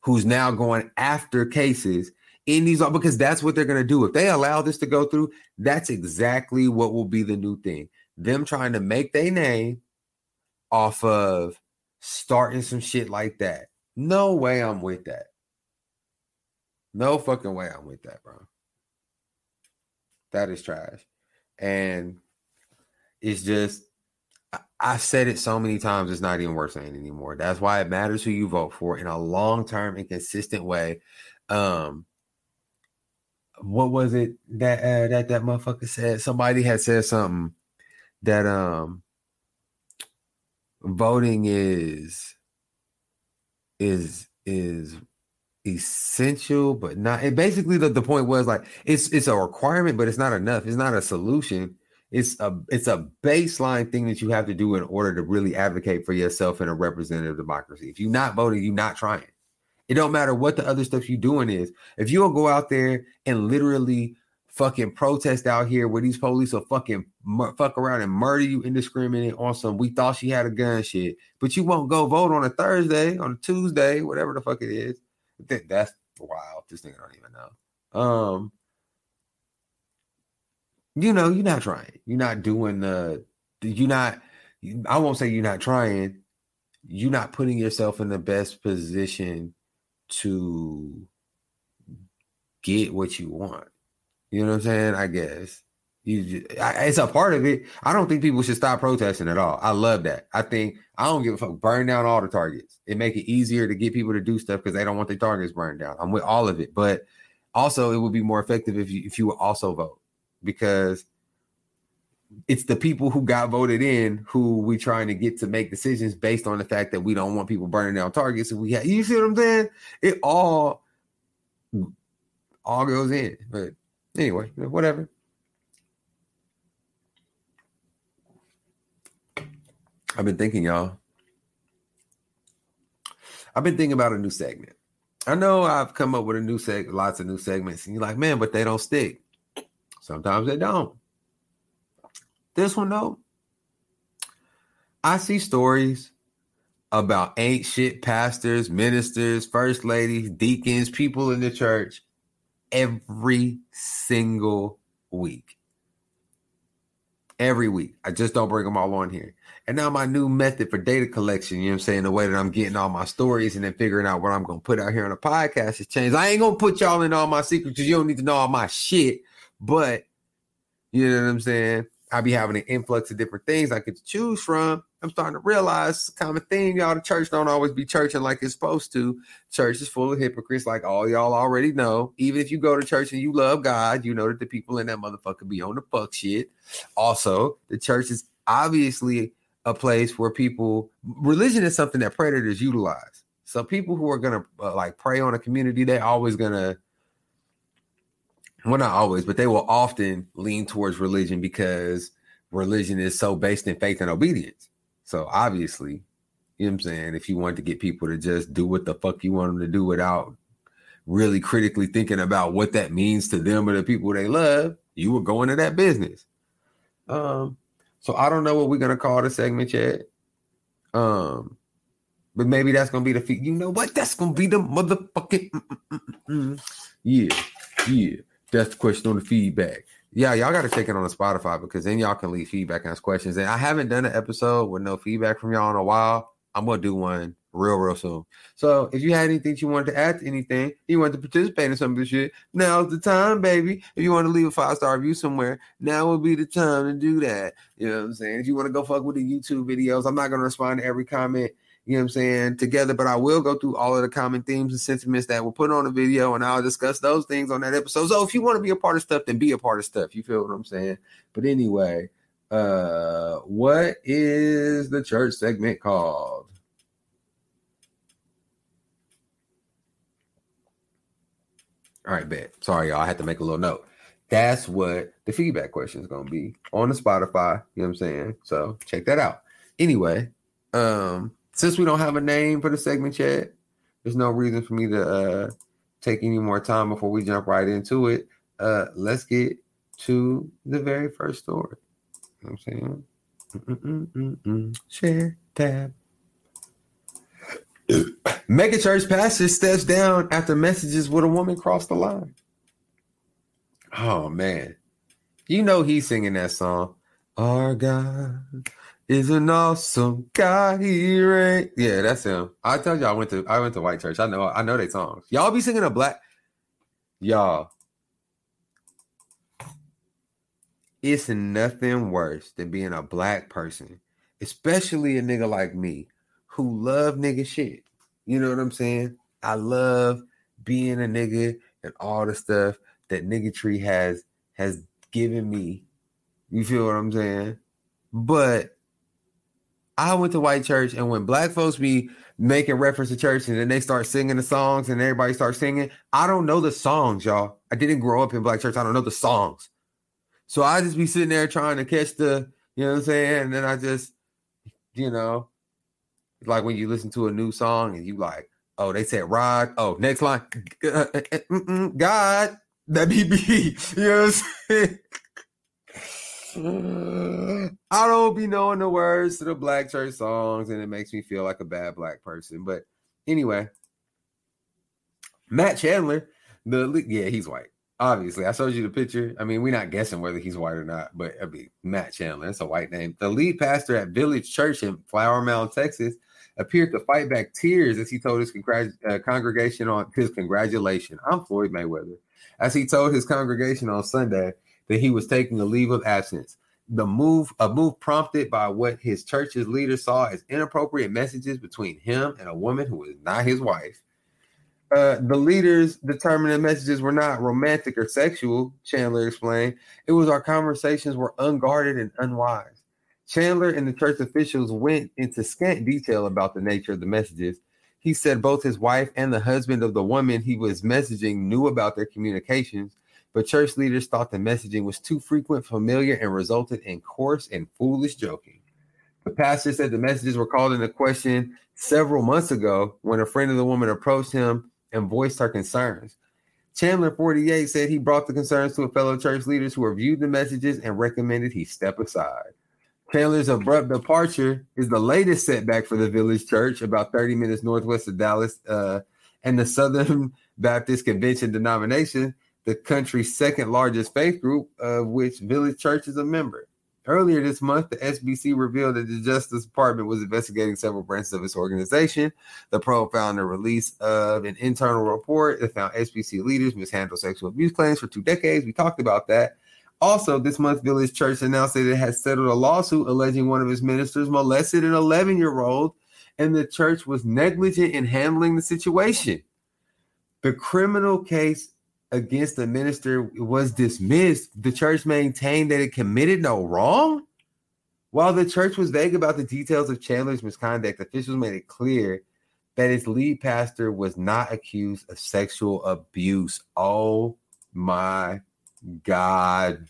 who's now going after cases in these because that's what they're going to do. If they allow this to go through, that's exactly what will be the new thing. Them trying to make their name off of starting some shit like that. No way I'm with that. No fucking way I'm with that, bro. That is trash. And it's just, I've said it so many times, it's not even worth saying anymore. That's why it matters who you vote for in a long term and consistent way. Um, what was it that uh, that that motherfucker said? Somebody had said something that um voting is is is essential but not and basically the, the point was like it's it's a requirement but it's not enough. It's not a solution. It's a it's a baseline thing that you have to do in order to really advocate for yourself in a representative democracy. If you're not voting you're not trying. It don't matter what the other stuff you're doing is. If you'll go out there and literally fucking protest out here where these police will fucking mur- fuck around and murder you indiscriminate on some we thought she had a gun shit, but you won't go vote on a Thursday, on a Tuesday, whatever the fuck it is. That, that's wild. This nigga don't even know. Um, you know, you're not trying. You're not doing the. You're not. I won't say you're not trying. You're not putting yourself in the best position to get what you want. You know what I'm saying? I guess. Just, I, it's a part of it. I don't think people should stop protesting at all. I love that. I think I don't give a fuck. Burn down all the targets. It make it easier to get people to do stuff because they don't want their targets burned down. I'm with all of it, but also it would be more effective if you if you would also vote because it's the people who got voted in who we trying to get to make decisions based on the fact that we don't want people burning down targets. And we have, you see what I'm saying? It all all goes in. But anyway, whatever. I've been thinking, y'all. I've been thinking about a new segment. I know I've come up with a new seg, lots of new segments, and you're like, man, but they don't stick. Sometimes they don't. This one though, I see stories about ain't shit pastors, ministers, first ladies, deacons, people in the church every single week. Every week. I just don't bring them all on here. And now my new method for data collection, you know what I'm saying? The way that I'm getting all my stories and then figuring out what I'm gonna put out here on the podcast has changed. I ain't gonna put y'all in all my secrets because you don't need to know all my shit. But you know what I'm saying? I'll be having an influx of different things I could choose from. I'm starting to realize common theme, y'all. The church don't always be churching like it's supposed to. Church is full of hypocrites, like all y'all already know. Even if you go to church and you love God, you know that the people in that motherfucker be on the fuck shit. Also, the church is obviously a place where people religion is something that predators utilize. So people who are gonna uh, like prey on a community, they're always gonna well, not always, but they will often lean towards religion because religion is so based in faith and obedience. So obviously, you know what I'm saying? If you want to get people to just do what the fuck you want them to do without really critically thinking about what that means to them or the people they love, you will go into that business. Um, so I don't know what we're gonna call the segment yet. Um, but maybe that's gonna be the feed. You know what? That's gonna be the motherfucking mm, mm, mm, yeah, yeah. That's the question on the feedback. Yeah, y'all got to check it on the Spotify because then y'all can leave feedback and ask questions. And I haven't done an episode with no feedback from y'all in a while. I'm gonna do one real, real soon. So if you had anything you wanted to add to anything, you wanted to participate in some of this shit, now's the time, baby. If you want to leave a five star review somewhere, now would be the time to do that. You know what I'm saying? If you want to go fuck with the YouTube videos, I'm not gonna respond to every comment you know what I'm saying, together, but I will go through all of the common themes and sentiments that were put on the video and I'll discuss those things on that episode. So if you want to be a part of stuff, then be a part of stuff. You feel what I'm saying? But anyway, uh what is the church segment called? All right, bet. Sorry, y'all. I had to make a little note. That's what the feedback question is going to be on the Spotify. You know what I'm saying? So check that out. Anyway, um, since we don't have a name for the segment yet, there's no reason for me to uh, take any more time before we jump right into it. Uh, let's get to the very first story. You know what I'm saying? Mm-mm-mm-mm. Share tab. Mega church pastor steps down after messages with a woman crossed the line. Oh man, you know he's singing that song. Our God is an awesome guy. He reigns. Yeah, that's him. I told you I went to I went to white church. I know I know they songs. Y'all be singing a black. Y'all, it's nothing worse than being a black person, especially a nigga like me who love nigga shit. You know what I'm saying? I love being a nigga and all the stuff that nigga tree has has given me. You feel what I'm saying? But I went to white church, and when black folks be making reference to church and then they start singing the songs and everybody starts singing, I don't know the songs, y'all. I didn't grow up in black church. I don't know the songs. So I just be sitting there trying to catch the, you know what I'm saying? And then I just, you know, like when you listen to a new song and you like, Oh, they said Rod. Oh, next line. Uh, uh, uh, God. That BB. You know what I'm saying? I don't be knowing the words to the black church songs, and it makes me feel like a bad black person. But anyway, Matt Chandler, the yeah, he's white. Obviously, I showed you the picture. I mean, we're not guessing whether he's white or not, but I mean, Matt Chandler, it's a white name. The lead pastor at Village Church in Flower Mound, Texas, appeared to fight back tears as he told his congrat- uh, congregation on his congratulation. I'm Floyd Mayweather. As he told his congregation on Sunday that he was taking a leave of absence. The move, a move prompted by what his church's leaders saw as inappropriate messages between him and a woman who was not his wife. Uh, the leaders determined the messages were not romantic or sexual, Chandler explained. It was our conversations were unguarded and unwise. Chandler and the church officials went into scant detail about the nature of the messages. He said both his wife and the husband of the woman he was messaging knew about their communications, but church leaders thought the messaging was too frequent, familiar, and resulted in coarse and foolish joking. The pastor said the messages were called into question several months ago when a friend of the woman approached him and voiced her concerns. Chandler 48 said he brought the concerns to a fellow church leaders who reviewed the messages and recommended he step aside. Chandler's abrupt departure is the latest setback for the Village Church, about 30 minutes northwest of Dallas, uh, and the Southern Baptist Convention denomination, the country's second largest faith group, of which Village Church is a member. Earlier this month, the SBC revealed that the Justice Department was investigating several branches of its organization. The probe found the release of an internal report that found SBC leaders mishandled sexual abuse claims for two decades. We talked about that. Also, this month, Village Church announced that it has settled a lawsuit alleging one of its ministers molested an 11 year old, and the church was negligent in handling the situation. The criminal case against the minister was dismissed. The church maintained that it committed no wrong. While the church was vague about the details of Chandler's misconduct, officials made it clear that its lead pastor was not accused of sexual abuse. Oh my God.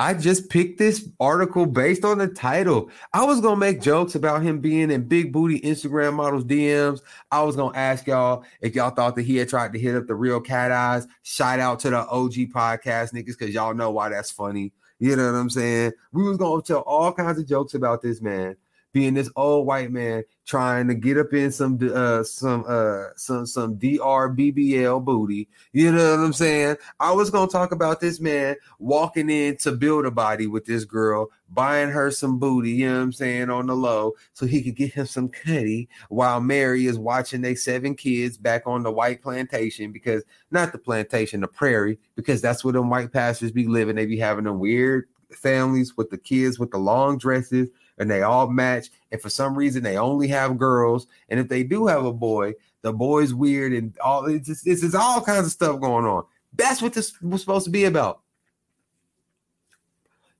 I just picked this article based on the title. I was gonna make jokes about him being in big booty Instagram models DMs. I was gonna ask y'all if y'all thought that he had tried to hit up the real cat eyes. Shout out to the OG podcast niggas because y'all know why that's funny. You know what I'm saying? We was gonna tell all kinds of jokes about this man being this old white man trying to get up in some uh some uh some some DRBBL booty. You know what I'm saying? I was gonna talk about this man walking in to build a body with this girl, buying her some booty, you know what I'm saying, on the low, so he could get him some cutty while Mary is watching they seven kids back on the white plantation because not the plantation, the prairie, because that's where them white pastors be living. They be having them weird families with the kids with the long dresses and they all match. And for some reason, they only have girls. And if they do have a boy, the boy's weird and all. It's just it's, it's all kinds of stuff going on. That's what this was supposed to be about.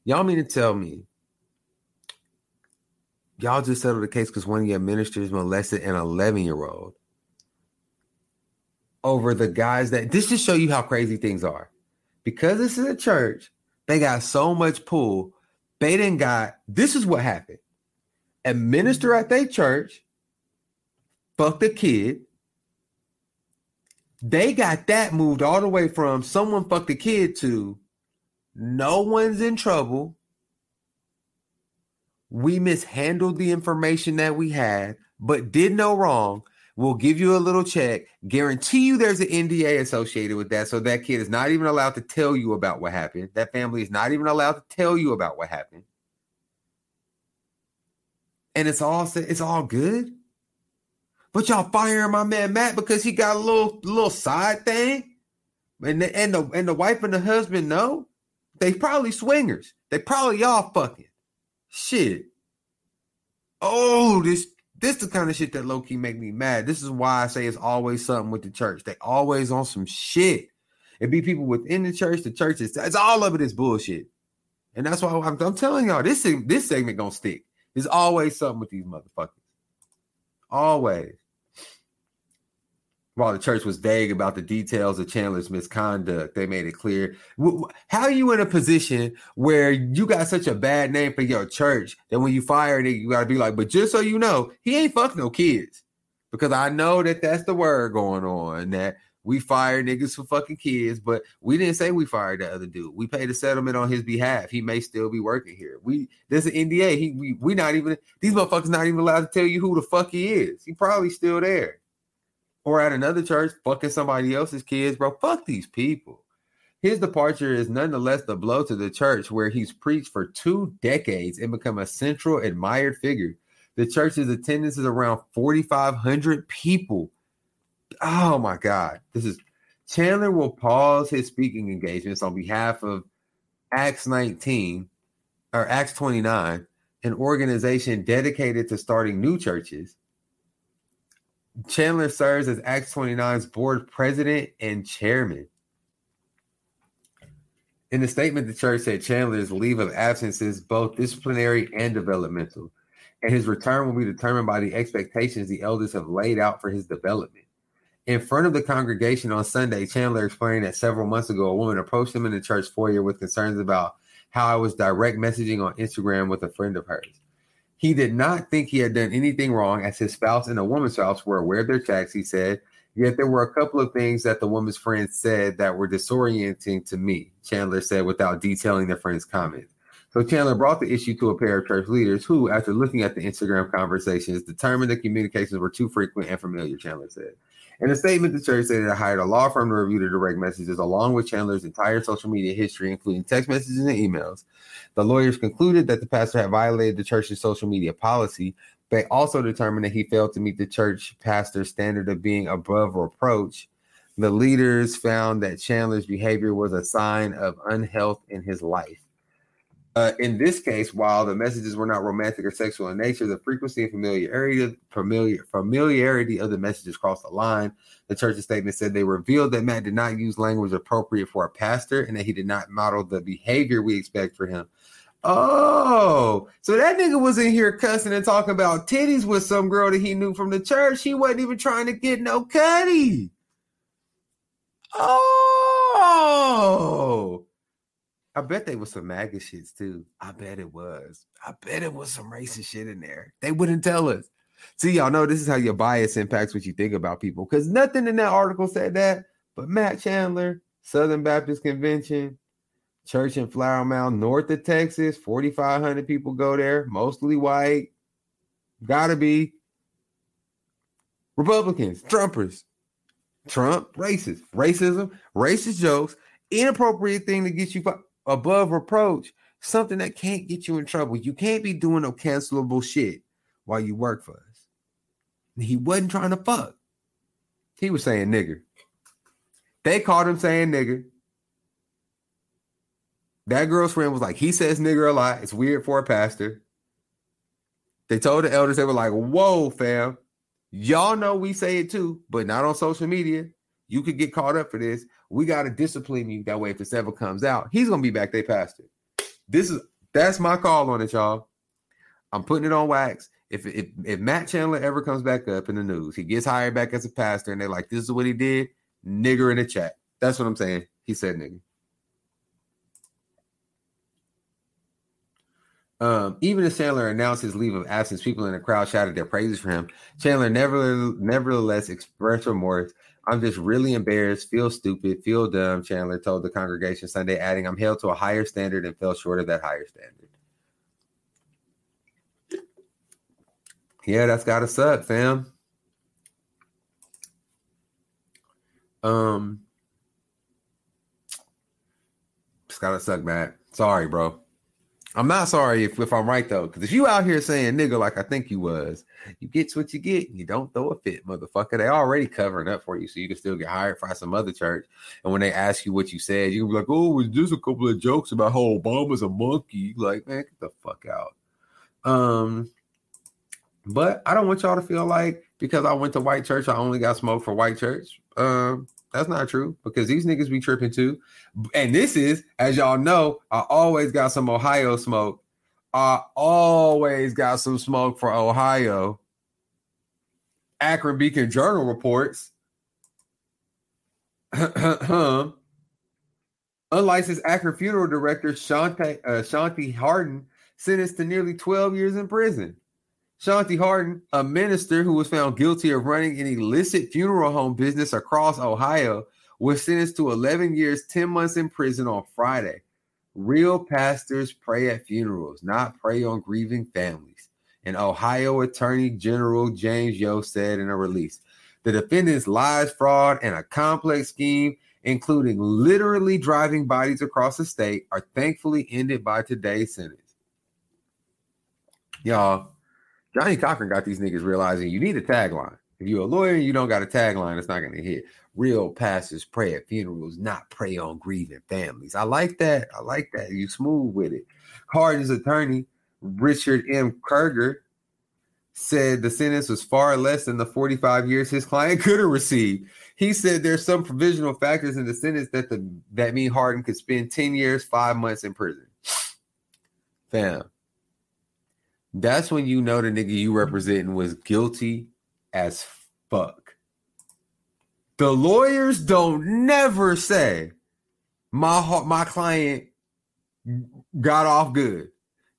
Y'all mean to tell me y'all just settled the case because one of your ministers molested an 11 year old over the guys that this just show you how crazy things are because this is a church they got so much pull they didn't got this is what happened. A minister at their church fucked a kid. They got that moved all the way from someone fucked a kid to no one's in trouble. We mishandled the information that we had, but did no wrong. We'll give you a little check. Guarantee you there's an NDA associated with that. So that kid is not even allowed to tell you about what happened. That family is not even allowed to tell you about what happened. And it's all it's all good. But y'all firing my man Matt because he got a little little side thing. And the, and the and the wife and the husband know. They probably swingers. They probably y'all fucking. Shit. Oh, this this is the kind of shit that low key make me mad. This is why I say it's always something with the church. They always on some shit. It be people within the church. The church it's all of it is bullshit, and that's why I'm, I'm telling y'all this this segment gonna stick. There's always something with these motherfuckers. Always. While the church was vague about the details of Chandler's misconduct, they made it clear. How are you in a position where you got such a bad name for your church that when you fire it, you got to be like, but just so you know, he ain't fuck no kids. because I know that that's the word going on that we fired niggas for fucking kids, but we didn't say we fired the other dude. We paid a settlement on his behalf. He may still be working here. We there's an NDA. He we we not even these motherfuckers not even allowed to tell you who the fuck he is. He probably still there. Or at another church, fucking somebody else's kids, bro. Fuck these people. His departure is nonetheless the blow to the church where he's preached for two decades and become a central admired figure. The church's attendance is around 4,500 people. Oh my God. This is Chandler will pause his speaking engagements on behalf of Acts 19 or Acts 29, an organization dedicated to starting new churches. Chandler serves as Acts 29's board president and chairman. In the statement, the church said Chandler's leave of absence is both disciplinary and developmental, and his return will be determined by the expectations the elders have laid out for his development. In front of the congregation on Sunday, Chandler explained that several months ago, a woman approached him in the church foyer with concerns about how I was direct messaging on Instagram with a friend of hers. He did not think he had done anything wrong as his spouse and a woman's spouse were aware of their chats, he said. Yet there were a couple of things that the woman's friend said that were disorienting to me, Chandler said without detailing the friend's comments. So Chandler brought the issue to a pair of church leaders who, after looking at the Instagram conversations, determined the communications were too frequent and familiar, Chandler said. In a statement, the church said it hired a law firm to review the direct messages along with Chandler's entire social media history, including text messages and emails. The lawyers concluded that the pastor had violated the church's social media policy. They also determined that he failed to meet the church pastor's standard of being above reproach. The leaders found that Chandler's behavior was a sign of unhealth in his life. Uh, in this case, while the messages were not romantic or sexual in nature, the frequency and familiarity, familiar, familiarity of the messages crossed the line. The church's statement said they revealed that Matt did not use language appropriate for a pastor and that he did not model the behavior we expect for him. Oh, so that nigga was in here cussing and talking about titties with some girl that he knew from the church. He wasn't even trying to get no cutty. Oh, I bet they was some MAGA shits too. I bet it was. I bet it was some racist shit in there. They wouldn't tell us. See, y'all know this is how your bias impacts what you think about people. Because nothing in that article said that. But Matt Chandler, Southern Baptist Convention, church in Flower Mound, north of Texas, 4,500 people go there, mostly white. Gotta be Republicans, Trumpers, Trump, racist, racism, racist jokes, inappropriate thing to get you above reproach, something that can't get you in trouble. You can't be doing no cancelable shit while you work for us. He wasn't trying to fuck. He was saying nigger. They caught him saying nigger. That girl's friend was like, he says nigger a lot. It's weird for a pastor. They told the elders, they were like, whoa, fam. Y'all know we say it too, but not on social media. You could get caught up for this. We got to discipline you. That way, if this ever comes out, he's gonna be back. They passed it. This is that's my call on it, y'all. I'm putting it on wax. If, if if Matt Chandler ever comes back up in the news, he gets hired back as a pastor, and they're like, "This is what he did." Nigger in the chat. That's what I'm saying. He said nigger. Um, even as Chandler announced his leave of absence, people in the crowd shouted their praises for him. Chandler never, nevertheless expressed remorse. I'm just really embarrassed, feel stupid, feel dumb, Chandler told the congregation Sunday, adding, I'm held to a higher standard and fell short of that higher standard. Yeah, that's gotta suck, fam. Um, it's gotta suck, Matt. Sorry, bro. I'm not sorry if, if I'm right though, because if you out here saying nigga like I think you was, you get what you get. And you don't throw a fit, motherfucker. They already covering up for you, so you can still get hired by some other church. And when they ask you what you said, you can be like, "Oh, it was just a couple of jokes about how Obama's a monkey." Like, man, get the fuck out. Um, but I don't want y'all to feel like because I went to white church, I only got smoke for white church. Um, that's not true because these niggas be tripping too. And this is, as y'all know, I always got some Ohio smoke. I always got some smoke for Ohio. Akron Beacon Journal reports. Unlicensed Akron funeral director Shanti, uh, Shanti Harden sentenced to nearly 12 years in prison. Shanti Harden, a minister who was found guilty of running an illicit funeral home business across Ohio, was sentenced to 11 years, 10 months in prison on Friday. Real pastors pray at funerals, not prey on grieving families. An Ohio Attorney General James Yo said in a release. The defendant's lies, fraud, and a complex scheme, including literally driving bodies across the state, are thankfully ended by today's sentence. Y'all, Johnnie Cochran got these niggas realizing you need a tagline. If you're a lawyer and you don't got a tagline, it's not going to hit. Real pastors pray at funerals, not prey on grieving families. I like that. I like that. You smooth with it. Harden's attorney, Richard M. Kerger, said the sentence was far less than the 45 years his client could have received. He said there's some provisional factors in the sentence that the that mean Harden could spend 10 years, five months in prison. Fam. That's when you know the nigga you representing was guilty as fuck. The lawyers don't never say my my client got off good.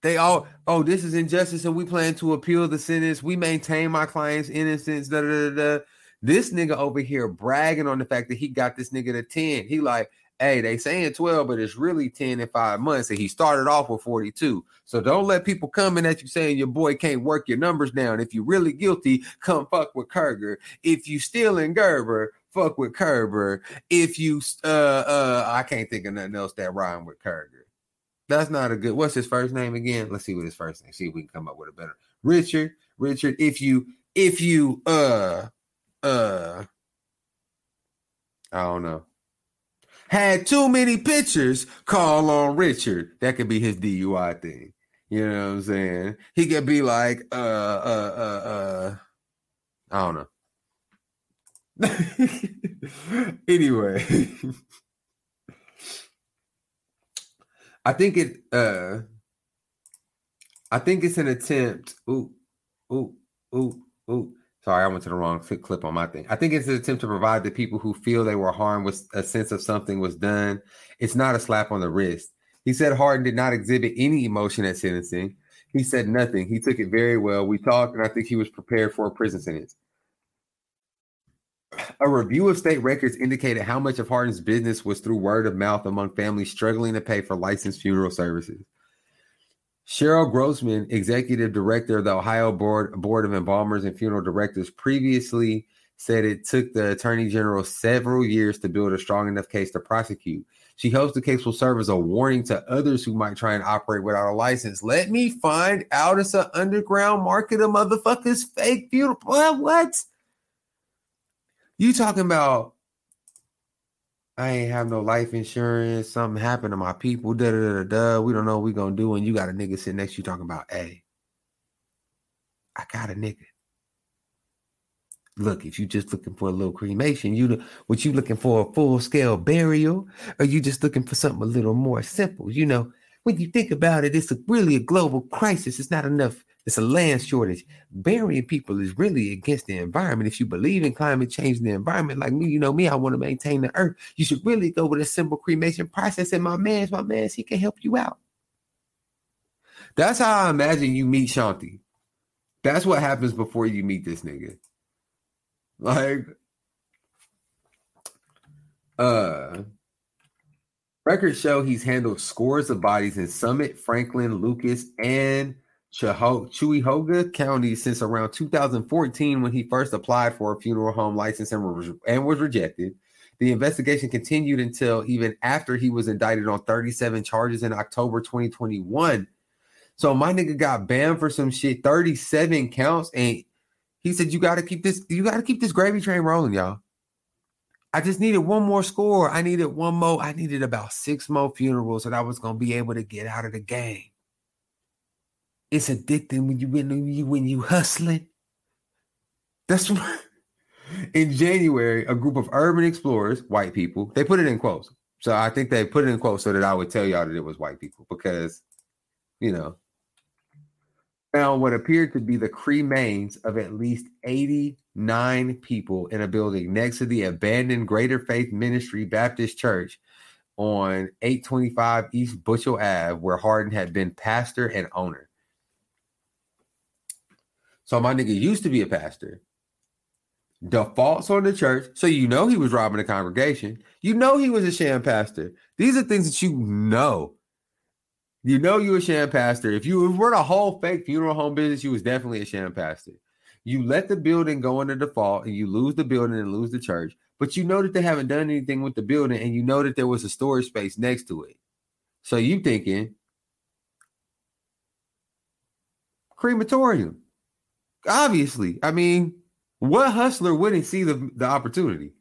They all, oh, this is injustice, and we plan to appeal the sentence. We maintain my client's innocence. Da, da, da, da. This nigga over here bragging on the fact that he got this nigga to 10. He like, hey, they saying 12, but it's really 10 in five months. And he started off with 42. So don't let people coming at you saying your boy can't work your numbers down. If you're really guilty, come fuck with Kerger. If you stealing Gerber, fuck with Kerber. If you uh uh I can't think of nothing else that rhyme with Kerger. That's not a good. What's his first name again? Let's see what his first name. See if we can come up with a better. Richard. Richard. If you if you uh uh I don't know. Had too many pictures, call on Richard. That could be his DUI thing. You know what I'm saying? He could be like, uh, uh, uh, uh, I don't know. anyway, I think it, uh, I think it's an attempt. Ooh, ooh, ooh, ooh. Sorry, I went to the wrong clip on my thing. I think it's an attempt to provide the people who feel they were harmed with a sense of something was done. It's not a slap on the wrist. He said Harden did not exhibit any emotion at sentencing. He said nothing. He took it very well. We talked, and I think he was prepared for a prison sentence. A review of state records indicated how much of Harden's business was through word of mouth among families struggling to pay for licensed funeral services. Cheryl Grossman, executive director of the Ohio Board, Board of Embalmers and Funeral Directors, previously said it took the attorney general several years to build a strong enough case to prosecute. She hopes the case will serve as a warning to others who might try and operate without a license. Let me find out it's an underground market of motherfuckers fake funeral. What? What? You talking about I ain't have no life insurance. Something happened to my people. Da da da da. We don't know what we gonna do. And you got a nigga sitting next to you talking about, hey, I got a nigga. Look, if you just looking for a little cremation, you what you looking for a full scale burial, or you just looking for something a little more simple? You know, when you think about it, it's a, really a global crisis. It's not enough it's a land shortage. Burying people is really against the environment. If you believe in climate change and the environment, like me, you know me, I want to maintain the earth. You should really go with a simple cremation process. And my man's my man's, he can help you out. That's how I imagine you meet Shanti. That's what happens before you meet this nigga. Like, uh, records show he's handled scores of bodies in Summit, Franklin, Lucas, and Cuyahoga County since around 2014 when he first applied for a funeral home license and was, and was rejected. The investigation continued until even after he was indicted on 37 charges in October 2021. So my nigga got banned for some shit, 37 counts, and he said, "You got to keep this. You got to keep this gravy train rolling, y'all." I just needed one more score. I needed one more. I needed about six more funerals that I was gonna be able to get out of the game. It's addicting when you when you when you hustling. That's what in January, a group of urban explorers, white people, they put it in quotes. So I think they put it in quotes so that I would tell y'all that it was white people because, you know, found what appeared to be the cremains of at least 89 people in a building next to the abandoned Greater Faith Ministry Baptist Church on 825 East Bushel Ave, where Harden had been pastor and owner. So my nigga used to be a pastor. Defaults on the church. So you know he was robbing the congregation. You know he was a sham pastor. These are things that you know. You know you a sham pastor. If you were a whole fake funeral home business, you was definitely a sham pastor. You let the building go into default and you lose the building and lose the church, but you know that they haven't done anything with the building and you know that there was a storage space next to it. So you thinking crematorium. Obviously. I mean, what hustler wouldn't see the, the opportunity?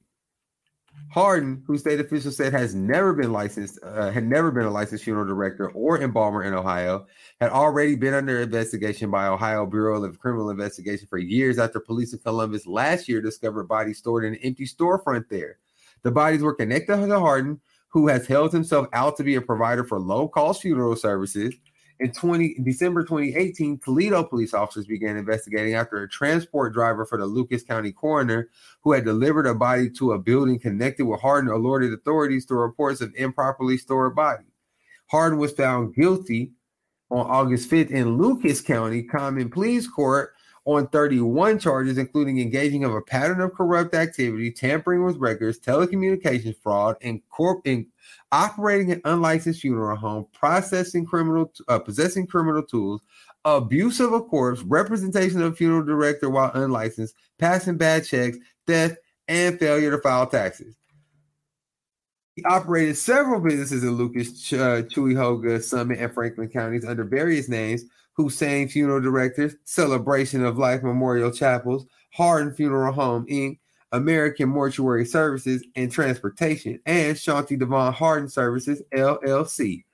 Hardin, who state officials said has never been licensed, uh, had never been a licensed funeral director or embalmer in Ohio, had already been under investigation by Ohio Bureau of Criminal Investigation for years after police in Columbus last year discovered bodies stored in an empty storefront there. The bodies were connected to Hardin, who has held himself out to be a provider for low cost funeral services. In 20 December 2018, Toledo police officers began investigating after a transport driver for the Lucas County coroner who had delivered a body to a building connected with Hardin alerted authorities to reports of improperly stored body. Hardin was found guilty on August 5th in Lucas County Common Pleas Court on 31 charges, including engaging of a pattern of corrupt activity, tampering with records, telecommunications fraud, and corp in operating an unlicensed funeral home, processing criminal, uh, possessing criminal tools, abuse of a corpse, representation of a funeral director while unlicensed, passing bad checks, theft, and failure to file taxes. He operated several businesses in Lucas, Ch- uh, Summit, and Franklin counties under various names, Hussein Funeral Directors, Celebration of Life Memorial Chapels, Hardin Funeral Home, Inc., American Mortuary Services and Transportation, and Shante Devon Hardin Services, LLC.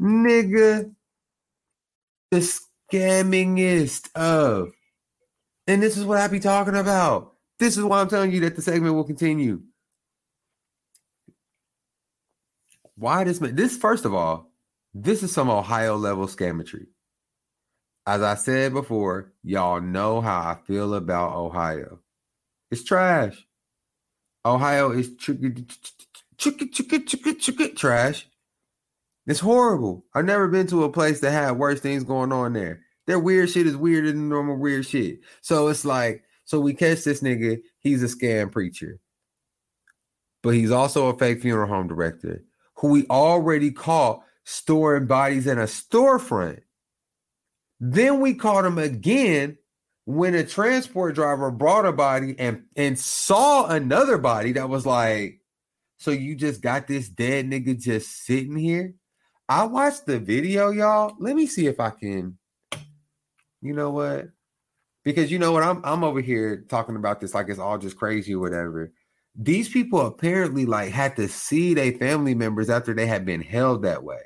Nigga, the scammingest of. And this is what I be talking about. This is why I'm telling you that the segment will continue. Why this? This, first of all, this is some Ohio level scammetry. As I said before, y'all know how I feel about Ohio. It's trash. Ohio is tricky, tricky, tricky, tricky, tricky trash. It's horrible. I've never been to a place that had worse things going on there. Their weird shit is weirder than normal weird shit. So it's like, so we catch this nigga. He's a scam preacher, but he's also a fake funeral home director who we already caught storing bodies in a storefront. Then we caught him again when a transport driver brought a body and and saw another body that was like, so you just got this dead nigga just sitting here. I watched the video, y'all. Let me see if I can. You know what? Because you know what, I'm I'm over here talking about this like it's all just crazy or whatever. These people apparently like had to see their family members after they had been held that way.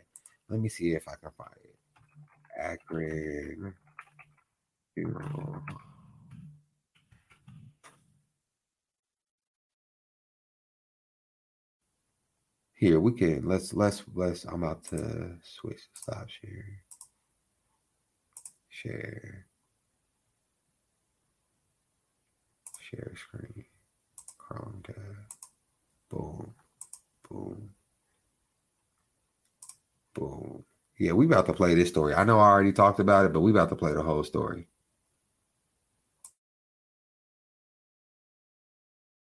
Let me see if I can find it. Akron. Here we can let's let's let's I'm about to switch stop share. Share. Share screen. Chrome tab. Boom. Boom. Boom. Yeah, we about to play this story. I know I already talked about it, but we about to play the whole story.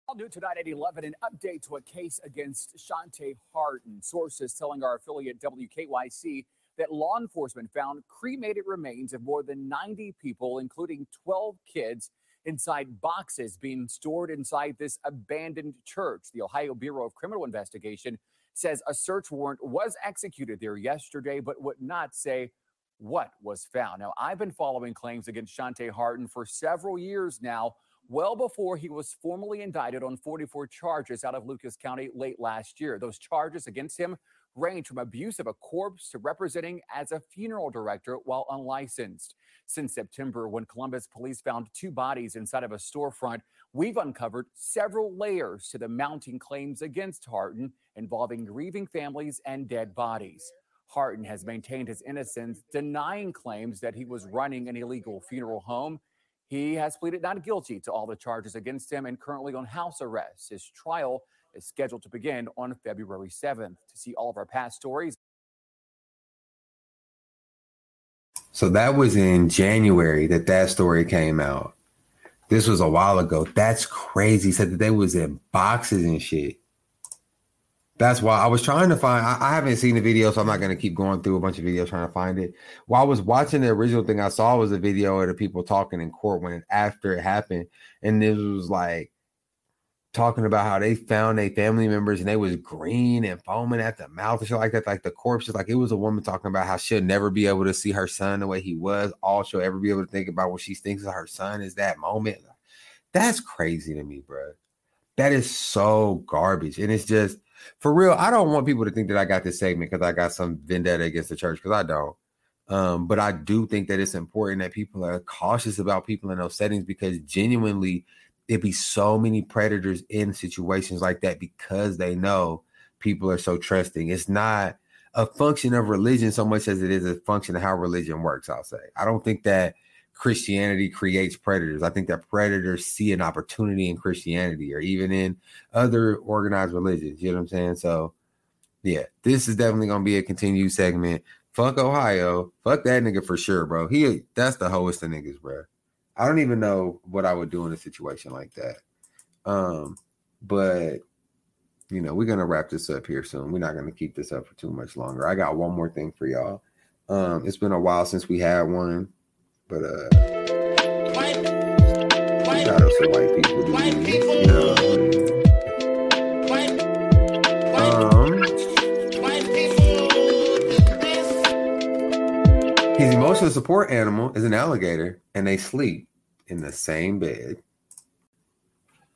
All new tonight at 11, an update to a case against Shante Hardin. Sources telling our affiliate WKYC that law enforcement found cremated remains of more than 90 people, including 12 kids, inside boxes being stored inside this abandoned church. The Ohio Bureau of Criminal Investigation says a search warrant was executed there yesterday, but would not say what was found. Now, I've been following claims against Shante Hardin for several years now, well before he was formally indicted on 44 charges out of Lucas County late last year. Those charges against him range from abuse of a corpse to representing as a funeral director while unlicensed. Since September, when Columbus police found two bodies inside of a storefront, we've uncovered several layers to the mounting claims against Hardin involving grieving families and dead bodies. Hardin has maintained his innocence, denying claims that he was running an illegal funeral home. He has pleaded not guilty to all the charges against him and currently on house arrest. His trial is scheduled to begin on February 7th. To see all of our past stories, So that was in January that that story came out. This was a while ago. That's crazy. Said that they was in boxes and shit. That's why I was trying to find. I, I haven't seen the video, so I'm not going to keep going through a bunch of videos trying to find it. While I was watching the original thing, I saw was a video of the people talking in court when after it happened, and this was like talking about how they found their family members and they was green and foaming at the mouth and shit like that. Like the corpses, like it was a woman talking about how she'll never be able to see her son the way he was. All she'll ever be able to think about what she thinks of her son is that moment. That's crazy to me, bro. That is so garbage. And it's just for real. I don't want people to think that I got this segment because I got some vendetta against the church because I don't. Um, but I do think that it's important that people are cautious about people in those settings because genuinely there'd be so many predators in situations like that because they know people are so trusting. It's not a function of religion so much as it is a function of how religion works, I'll say. I don't think that Christianity creates predators. I think that predators see an opportunity in Christianity or even in other organized religions. You know what I'm saying? So, yeah, this is definitely gonna be a continued segment. Fuck Ohio. Fuck that nigga for sure, bro. He that's the host of niggas, bro. I don't even know what I would do in a situation like that. Um, but you know, we're gonna wrap this up here soon. We're not gonna keep this up for too much longer. I got one more thing for y'all. Um, it's been a while since we had one, but uh shout out to white people. to White people. You know, White, um, white people his emotional support animal is an alligator, and they sleep in the same bed.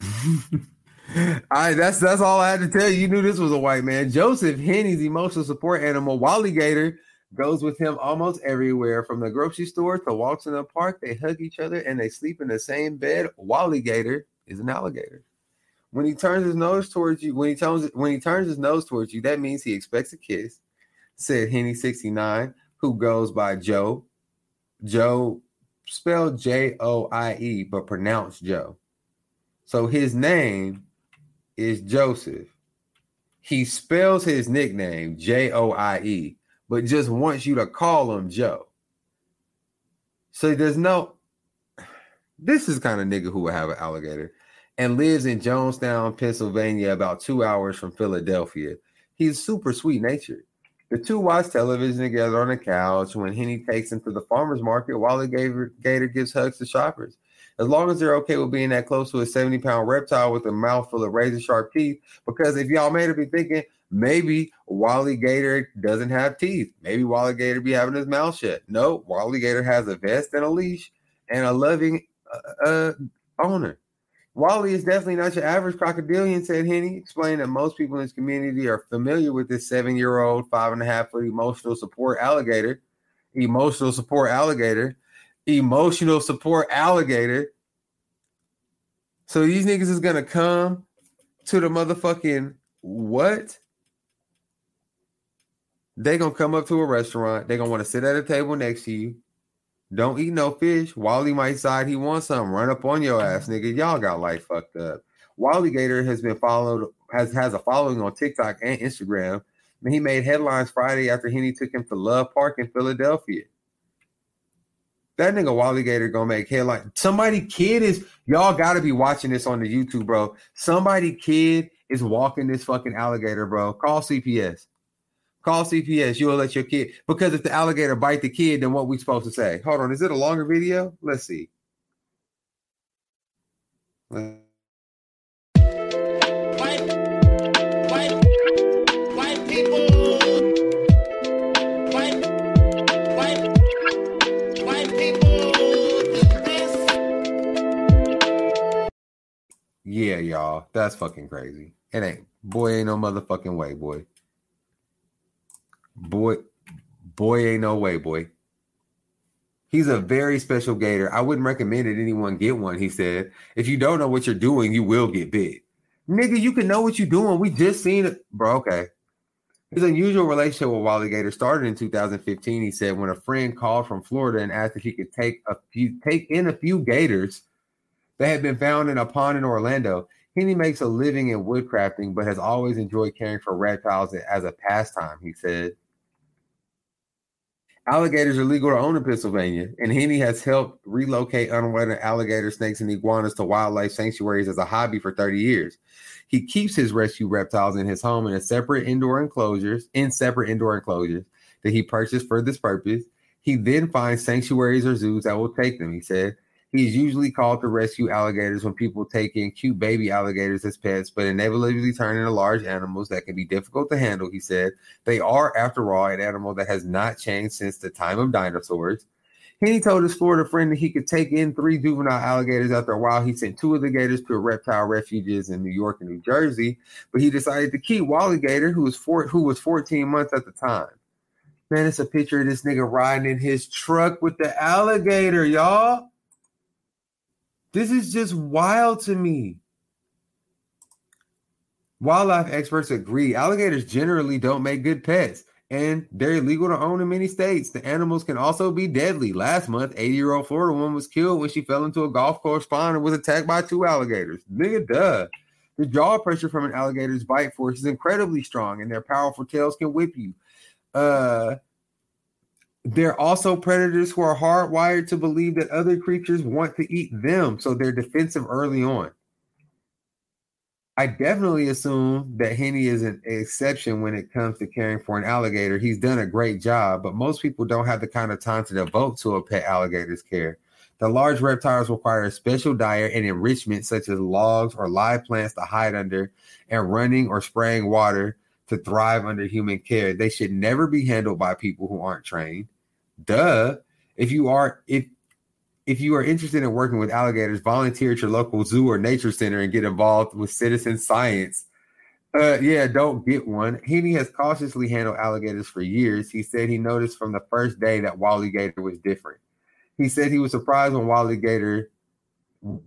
all right, that's that's all I had to tell you. You knew this was a white man. Joseph Henney's emotional support animal, Wally Gator, goes with him almost everywhere, from the grocery store to walks in the park. They hug each other and they sleep in the same bed. Wally Gator is an alligator. When he turns his nose towards you, when he turns when he turns his nose towards you, that means he expects a kiss. Said Henney sixty nine, who goes by Joe. Joe spelled J O I E, but pronounced Joe. So his name is Joseph. He spells his nickname J O I E, but just wants you to call him Joe. So there's no. This is kind of nigga who would have an alligator and lives in Jonestown, Pennsylvania, about two hours from Philadelphia. He's super sweet natured. The two watch television together on the couch when Henney takes him to the farmer's market while the gator, gator gives hugs to shoppers. As long as they're okay with being that close to a 70 pound reptile with a mouth full of razor sharp teeth. Because if y'all made it be thinking, maybe Wally Gator doesn't have teeth. Maybe Wally Gator be having his mouth shut. No, Wally Gator has a vest and a leash and a loving uh, uh, owner. Wally is definitely not your average crocodilian, said Henney, explaining that most people in his community are familiar with this seven year old, five and a half foot emotional support alligator. Emotional support alligator. Emotional support alligator. So these niggas is gonna come to the motherfucking what? They gonna come up to a restaurant. They gonna want to sit at a table next to you. Don't eat no fish. Wally might decide he wants something. Run up on your ass, nigga. Y'all got life fucked up. Wally Gator has been followed, has has a following on TikTok and Instagram. And he made headlines Friday after Henney took him to Love Park in Philadelphia. That nigga Wally Gator gonna make headlines. Somebody kid is y'all gotta be watching this on the YouTube, bro. Somebody kid is walking this fucking alligator, bro. Call CPS. Call CPS. You'll let your kid because if the alligator bite the kid, then what we supposed to say? Hold on, is it a longer video? Let's see. Let- White, white, white people. White, white, white people do this. Yeah, y'all. That's fucking crazy. It ain't. Boy, ain't no motherfucking way, boy. Boy, boy, ain't no way, boy. He's a very special gator. I wouldn't recommend that anyone get one, he said. If you don't know what you're doing, you will get bit. Nigga, you can know what you're doing. We just seen it. Bro, okay. His unusual relationship with Wally Gator started in 2015, he said, when a friend called from Florida and asked if he could take a few take in a few gators that had been found in a pond in Orlando. Henney makes a living in woodcrafting, but has always enjoyed caring for reptiles as a pastime, he said. Alligators are legal to own in Pennsylvania, and Henney has helped relocate unwanted alligator, snakes, and iguanas to wildlife sanctuaries as a hobby for 30 years. He keeps his rescue reptiles in his home in a separate indoor enclosures, in separate indoor enclosures that he purchased for this purpose. He then finds sanctuaries or zoos that will take them, he said. He's usually called to rescue alligators when people take in cute baby alligators as pets, but inevitably turn into large animals that can be difficult to handle, he said. They are, after all, an animal that has not changed since the time of dinosaurs. Henney told his Florida friend that he could take in three juvenile alligators after a while. He sent two of the gators to reptile refuges in New York and New Jersey, but he decided to keep Wally Gator, who was four, who was 14 months at the time. Man, it's a picture of this nigga riding in his truck with the alligator, y'all. This is just wild to me. Wildlife experts agree alligators generally don't make good pets and they're illegal to own in many states. The animals can also be deadly. Last month, 80 year old Florida woman was killed when she fell into a golf course pond and was attacked by two alligators. Nigga, duh. The jaw pressure from an alligator's bite force is incredibly strong, and their powerful tails can whip you. Uh, they're also predators who are hardwired to believe that other creatures want to eat them, so they're defensive early on. I definitely assume that Henney is an exception when it comes to caring for an alligator. He's done a great job, but most people don't have the kind of time to devote to a pet alligator's care. The large reptiles require a special diet and enrichment, such as logs or live plants to hide under, and running or spraying water to thrive under human care. They should never be handled by people who aren't trained. Duh. If you are if if you are interested in working with alligators, volunteer at your local zoo or nature center and get involved with citizen science. Uh, yeah, don't get one. Henney has cautiously handled alligators for years. He said he noticed from the first day that Wally Gator was different. He said he was surprised when Wally Gator,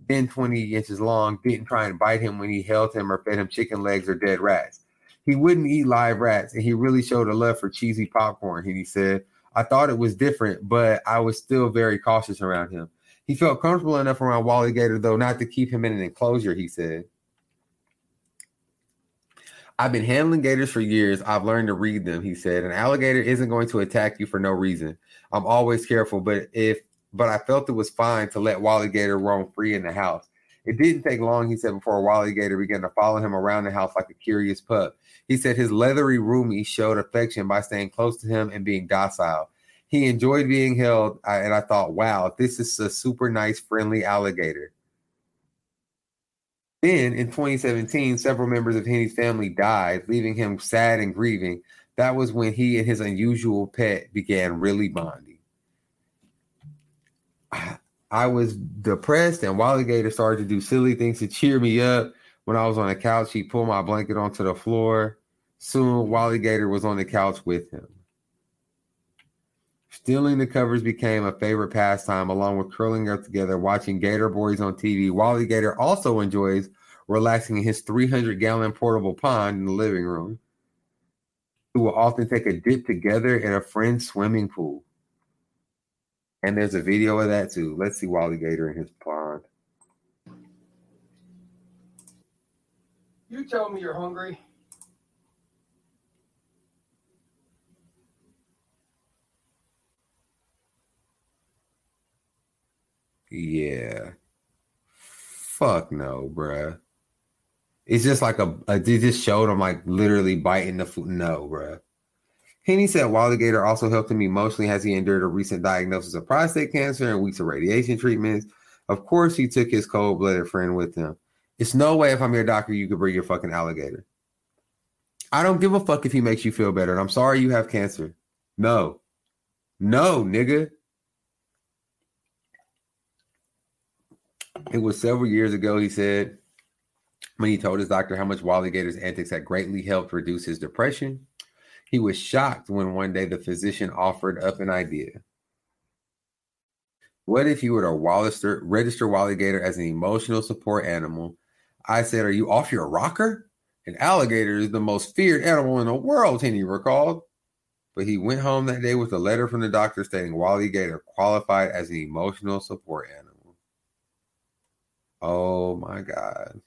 then 20 inches long, didn't try and bite him when he held him or fed him chicken legs or dead rats. He wouldn't eat live rats, and he really showed a love for cheesy popcorn. He said, I thought it was different, but I was still very cautious around him. He felt comfortable enough around Wally Gator, though, not to keep him in an enclosure, he said. I've been handling gators for years. I've learned to read them, he said. An alligator isn't going to attack you for no reason. I'm always careful, but if but I felt it was fine to let Wally Gator roam free in the house. It didn't take long, he said, before Wally Gator began to follow him around the house like a curious pup. He said his leathery roomie showed affection by staying close to him and being docile. He enjoyed being held, and I thought, wow, this is a super nice, friendly alligator. Then in 2017, several members of Henney's family died, leaving him sad and grieving. That was when he and his unusual pet began really bonding. I was depressed, and Wally Gator started to do silly things to cheer me up. When I was on the couch, he pulled my blanket onto the floor. Soon, Wally Gator was on the couch with him. Stealing the covers became a favorite pastime, along with curling up together, watching Gator Boys on TV. Wally Gator also enjoys relaxing in his 300 gallon portable pond in the living room. He will often take a dip together in a friend's swimming pool. And there's a video of that too. Let's see Wally Gator in his pond. You tell me you're hungry. Yeah. Fuck no, bruh. It's just like a, a they just showed him like literally biting the food. No, bruh. Henney said Wally Gator also helped him emotionally as he endured a recent diagnosis of prostate cancer and weeks of radiation treatments. Of course, he took his cold blooded friend with him. It's no way if I'm your doctor, you could bring your fucking alligator. I don't give a fuck if he makes you feel better. And I'm sorry you have cancer. No. No, nigga. It was several years ago, he said, when he told his doctor how much Wally Gator's antics had greatly helped reduce his depression. He was shocked when one day the physician offered up an idea. What if you were to register Wally Gator as an emotional support animal? I said, Are you off your rocker? An alligator is the most feared animal in the world, Henney recalled. But he went home that day with a letter from the doctor stating Wally Gator qualified as an emotional support animal. Oh my God.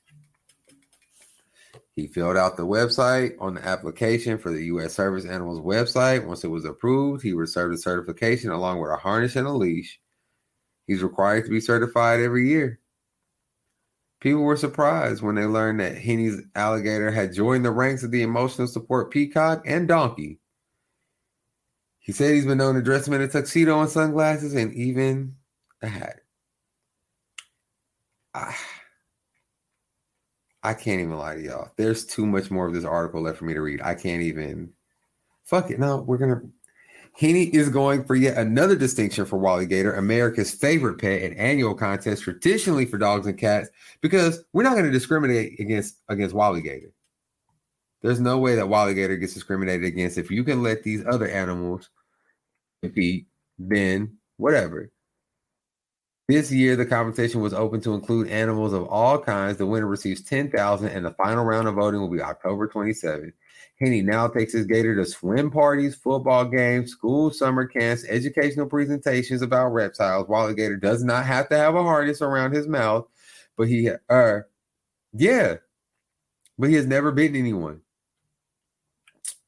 He filled out the website on the application for the U.S. Service Animals website. Once it was approved, he received a certification along with a harness and a leash. He's required to be certified every year. People were surprised when they learned that Henney's alligator had joined the ranks of the emotional support peacock and donkey. He said he's been known to dress him in a tuxedo and sunglasses and even a hat. I, I can't even lie to y'all. There's too much more of this article left for me to read. I can't even. Fuck it. No, we're gonna. Henney is going for yet another distinction for Wally Gator, America's favorite pet and annual contest traditionally for dogs and cats, because we're not going to discriminate against against Wally Gator. There's no way that Wally Gator gets discriminated against. If you can let these other animals compete, then whatever. This year, the competition was open to include animals of all kinds. The winner receives 10000 and the final round of voting will be October 27th. Henney now takes his gator to swim parties, football games, school summer camps, educational presentations about reptiles. Wally Gator does not have to have a harness around his mouth, but he, uh, yeah, but he has never bitten anyone.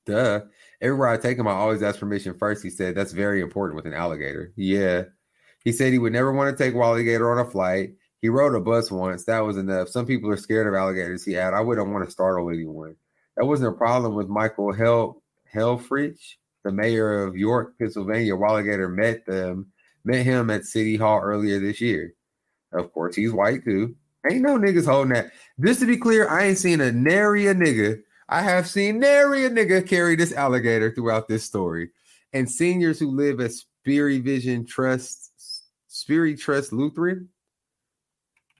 Duh. Everywhere I take him, I always ask permission first. He said that's very important with an alligator. Yeah. He said he would never want to take Wally Gator on a flight. He rode a bus once. That was enough. Some people are scared of alligators. He had. I wouldn't want to startle anyone. That wasn't a problem with Michael Hel Helfrich, the mayor of York, Pennsylvania. Wally Gator met them, met him at City Hall earlier this year. Of course, he's white too. Ain't no niggas holding that. Just to be clear, I ain't seen a nary a nigga. I have seen nary a nigga carry this alligator throughout this story. And seniors who live at Spirit Vision Trust, Spirit Trust Lutheran,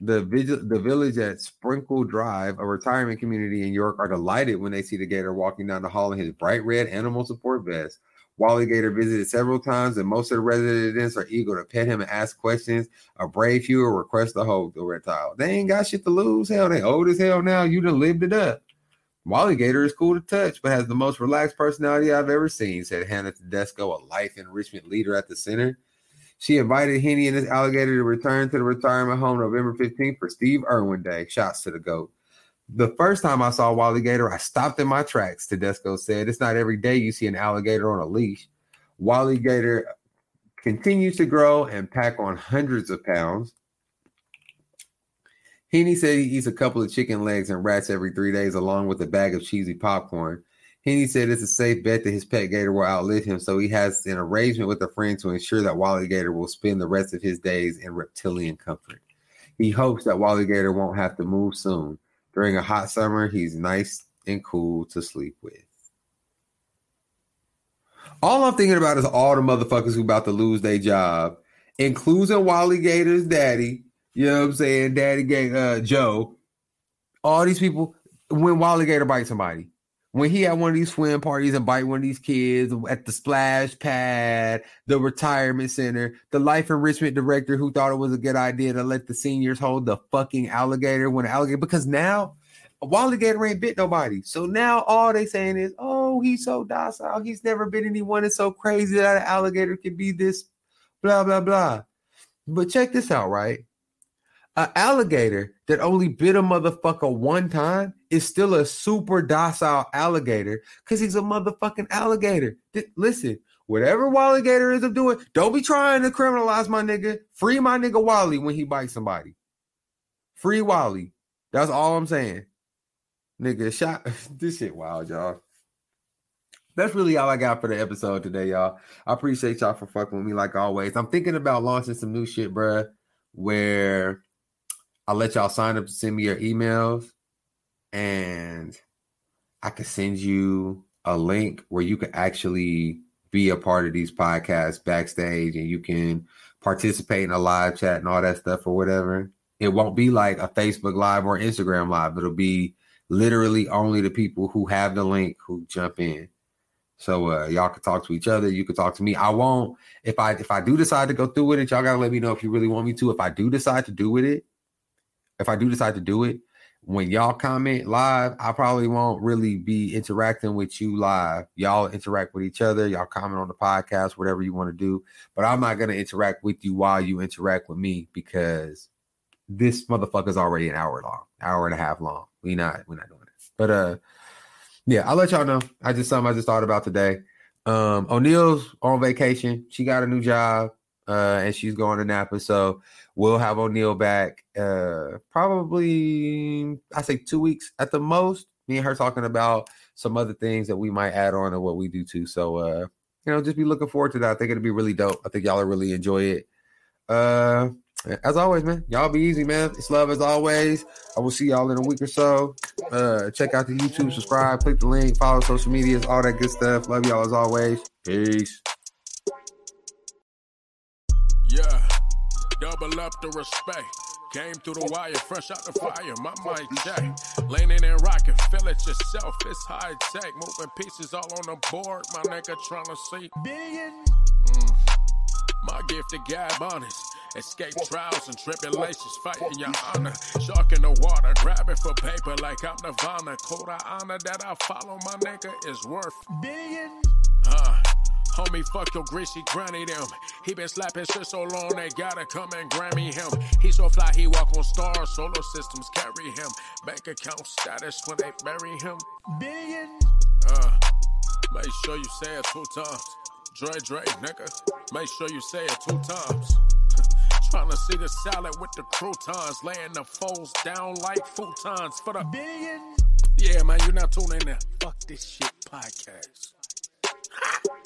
the the village at Sprenkle Drive, a retirement community in York, are delighted when they see the gator walking down the hall in his bright red animal support vest. Wally Gator visited several times, and most of the residents are eager to pet him and ask questions. A brave few will request to hold the reptile. They ain't got shit to lose. Hell, they old as hell now. You done lived it up. Wally Gator is cool to touch, but has the most relaxed personality I've ever seen, said Hannah Tedesco, a life enrichment leader at the center. She invited Henney and his alligator to return to the retirement home November 15th for Steve Irwin Day. Shots to the GOAT. The first time I saw Wally Gator, I stopped in my tracks, Tedesco said. It's not every day you see an alligator on a leash. Wally Gator continues to grow and pack on hundreds of pounds. Henney said he eats a couple of chicken legs and rats every three days, along with a bag of cheesy popcorn. Henney said it's a safe bet that his pet gator will outlive him, so he has an arrangement with a friend to ensure that Wally Gator will spend the rest of his days in reptilian comfort. He hopes that Wally Gator won't have to move soon. During a hot summer, he's nice and cool to sleep with. All I'm thinking about is all the motherfuckers who about to lose their job, including Wally Gator's daddy. You know what I'm saying? Daddy Gator, uh, Joe. All these people, when Wally Gator bites somebody, when he had one of these swim parties and bite one of these kids at the splash pad, the retirement center, the life enrichment director who thought it was a good idea to let the seniors hold the fucking alligator when alligator because now Wally Gator ain't bit nobody. So now all they saying is, oh, he's so docile. He's never bit anyone. It's so crazy that an alligator can be this, blah, blah, blah. But check this out, right? An alligator that only bit a motherfucker one time is still a super docile alligator because he's a motherfucking alligator. Th- listen, whatever Wally Gator is doing, don't be trying to criminalize my nigga. Free my nigga Wally when he bites somebody. Free Wally. That's all I'm saying. Nigga, shot this shit wild, y'all. That's really all I got for the episode today, y'all. I appreciate y'all for fucking with me like always. I'm thinking about launching some new shit, bruh, where I'll let y'all sign up to send me your emails and I can send you a link where you can actually be a part of these podcasts backstage and you can participate in a live chat and all that stuff or whatever. It won't be like a Facebook live or Instagram live. It'll be literally only the people who have the link who jump in. So uh, y'all can talk to each other. You can talk to me. I won't if I if I do decide to go through with it. Y'all gotta let me know if you really want me to. If I do decide to do with it, if I do decide to do it, when y'all comment live, I probably won't really be interacting with you live. Y'all interact with each other. Y'all comment on the podcast, whatever you want to do. But I'm not gonna interact with you while you interact with me because this motherfucker's already an hour long, hour and a half long. We not we're not doing it. But uh, yeah, I'll let y'all know. I just something I just thought about today. Um, O'Neal's on vacation. She got a new job, uh, and she's going to Napa. So we'll have O'Neal back. Uh, probably I say two weeks at the most. Me and her talking about some other things that we might add on to what we do too. So uh, you know, just be looking forward to that. I think it'll be really dope. I think y'all will really enjoy it. Uh, as always, man, y'all be easy, man. It's love as always. I will see y'all in a week or so. Uh, check out the YouTube, subscribe, click the link, follow social medias, all that good stuff. Love y'all as always. Peace. Yeah, double up the respect. Came through the wire, fresh out the fire. My mind check. Leaning and rocking, feel it yourself. It's high tech. Moving pieces all on the board. My nigga trying to see. Billion. My gift to gab honest. Escape trials and tribulations, fighting your honor. Shark in the water, grabbing for paper like I'm Nirvana. Code of honor that I follow, my nigga, is worth. Billion. Uh, homie, fuck your greasy granny them. He been slapping shit so long they gotta come and Grammy him. He so fly he walk on stars, solar systems carry him. Bank account status when they bury him. Billion. Uh, make sure you say it two times. Dre Dre, nigga, make sure you say it two times. Trying to see the salad with the croutons, laying the foes down like futons for the. Billion. Yeah, man, you're not tuning in. Fuck this shit podcast.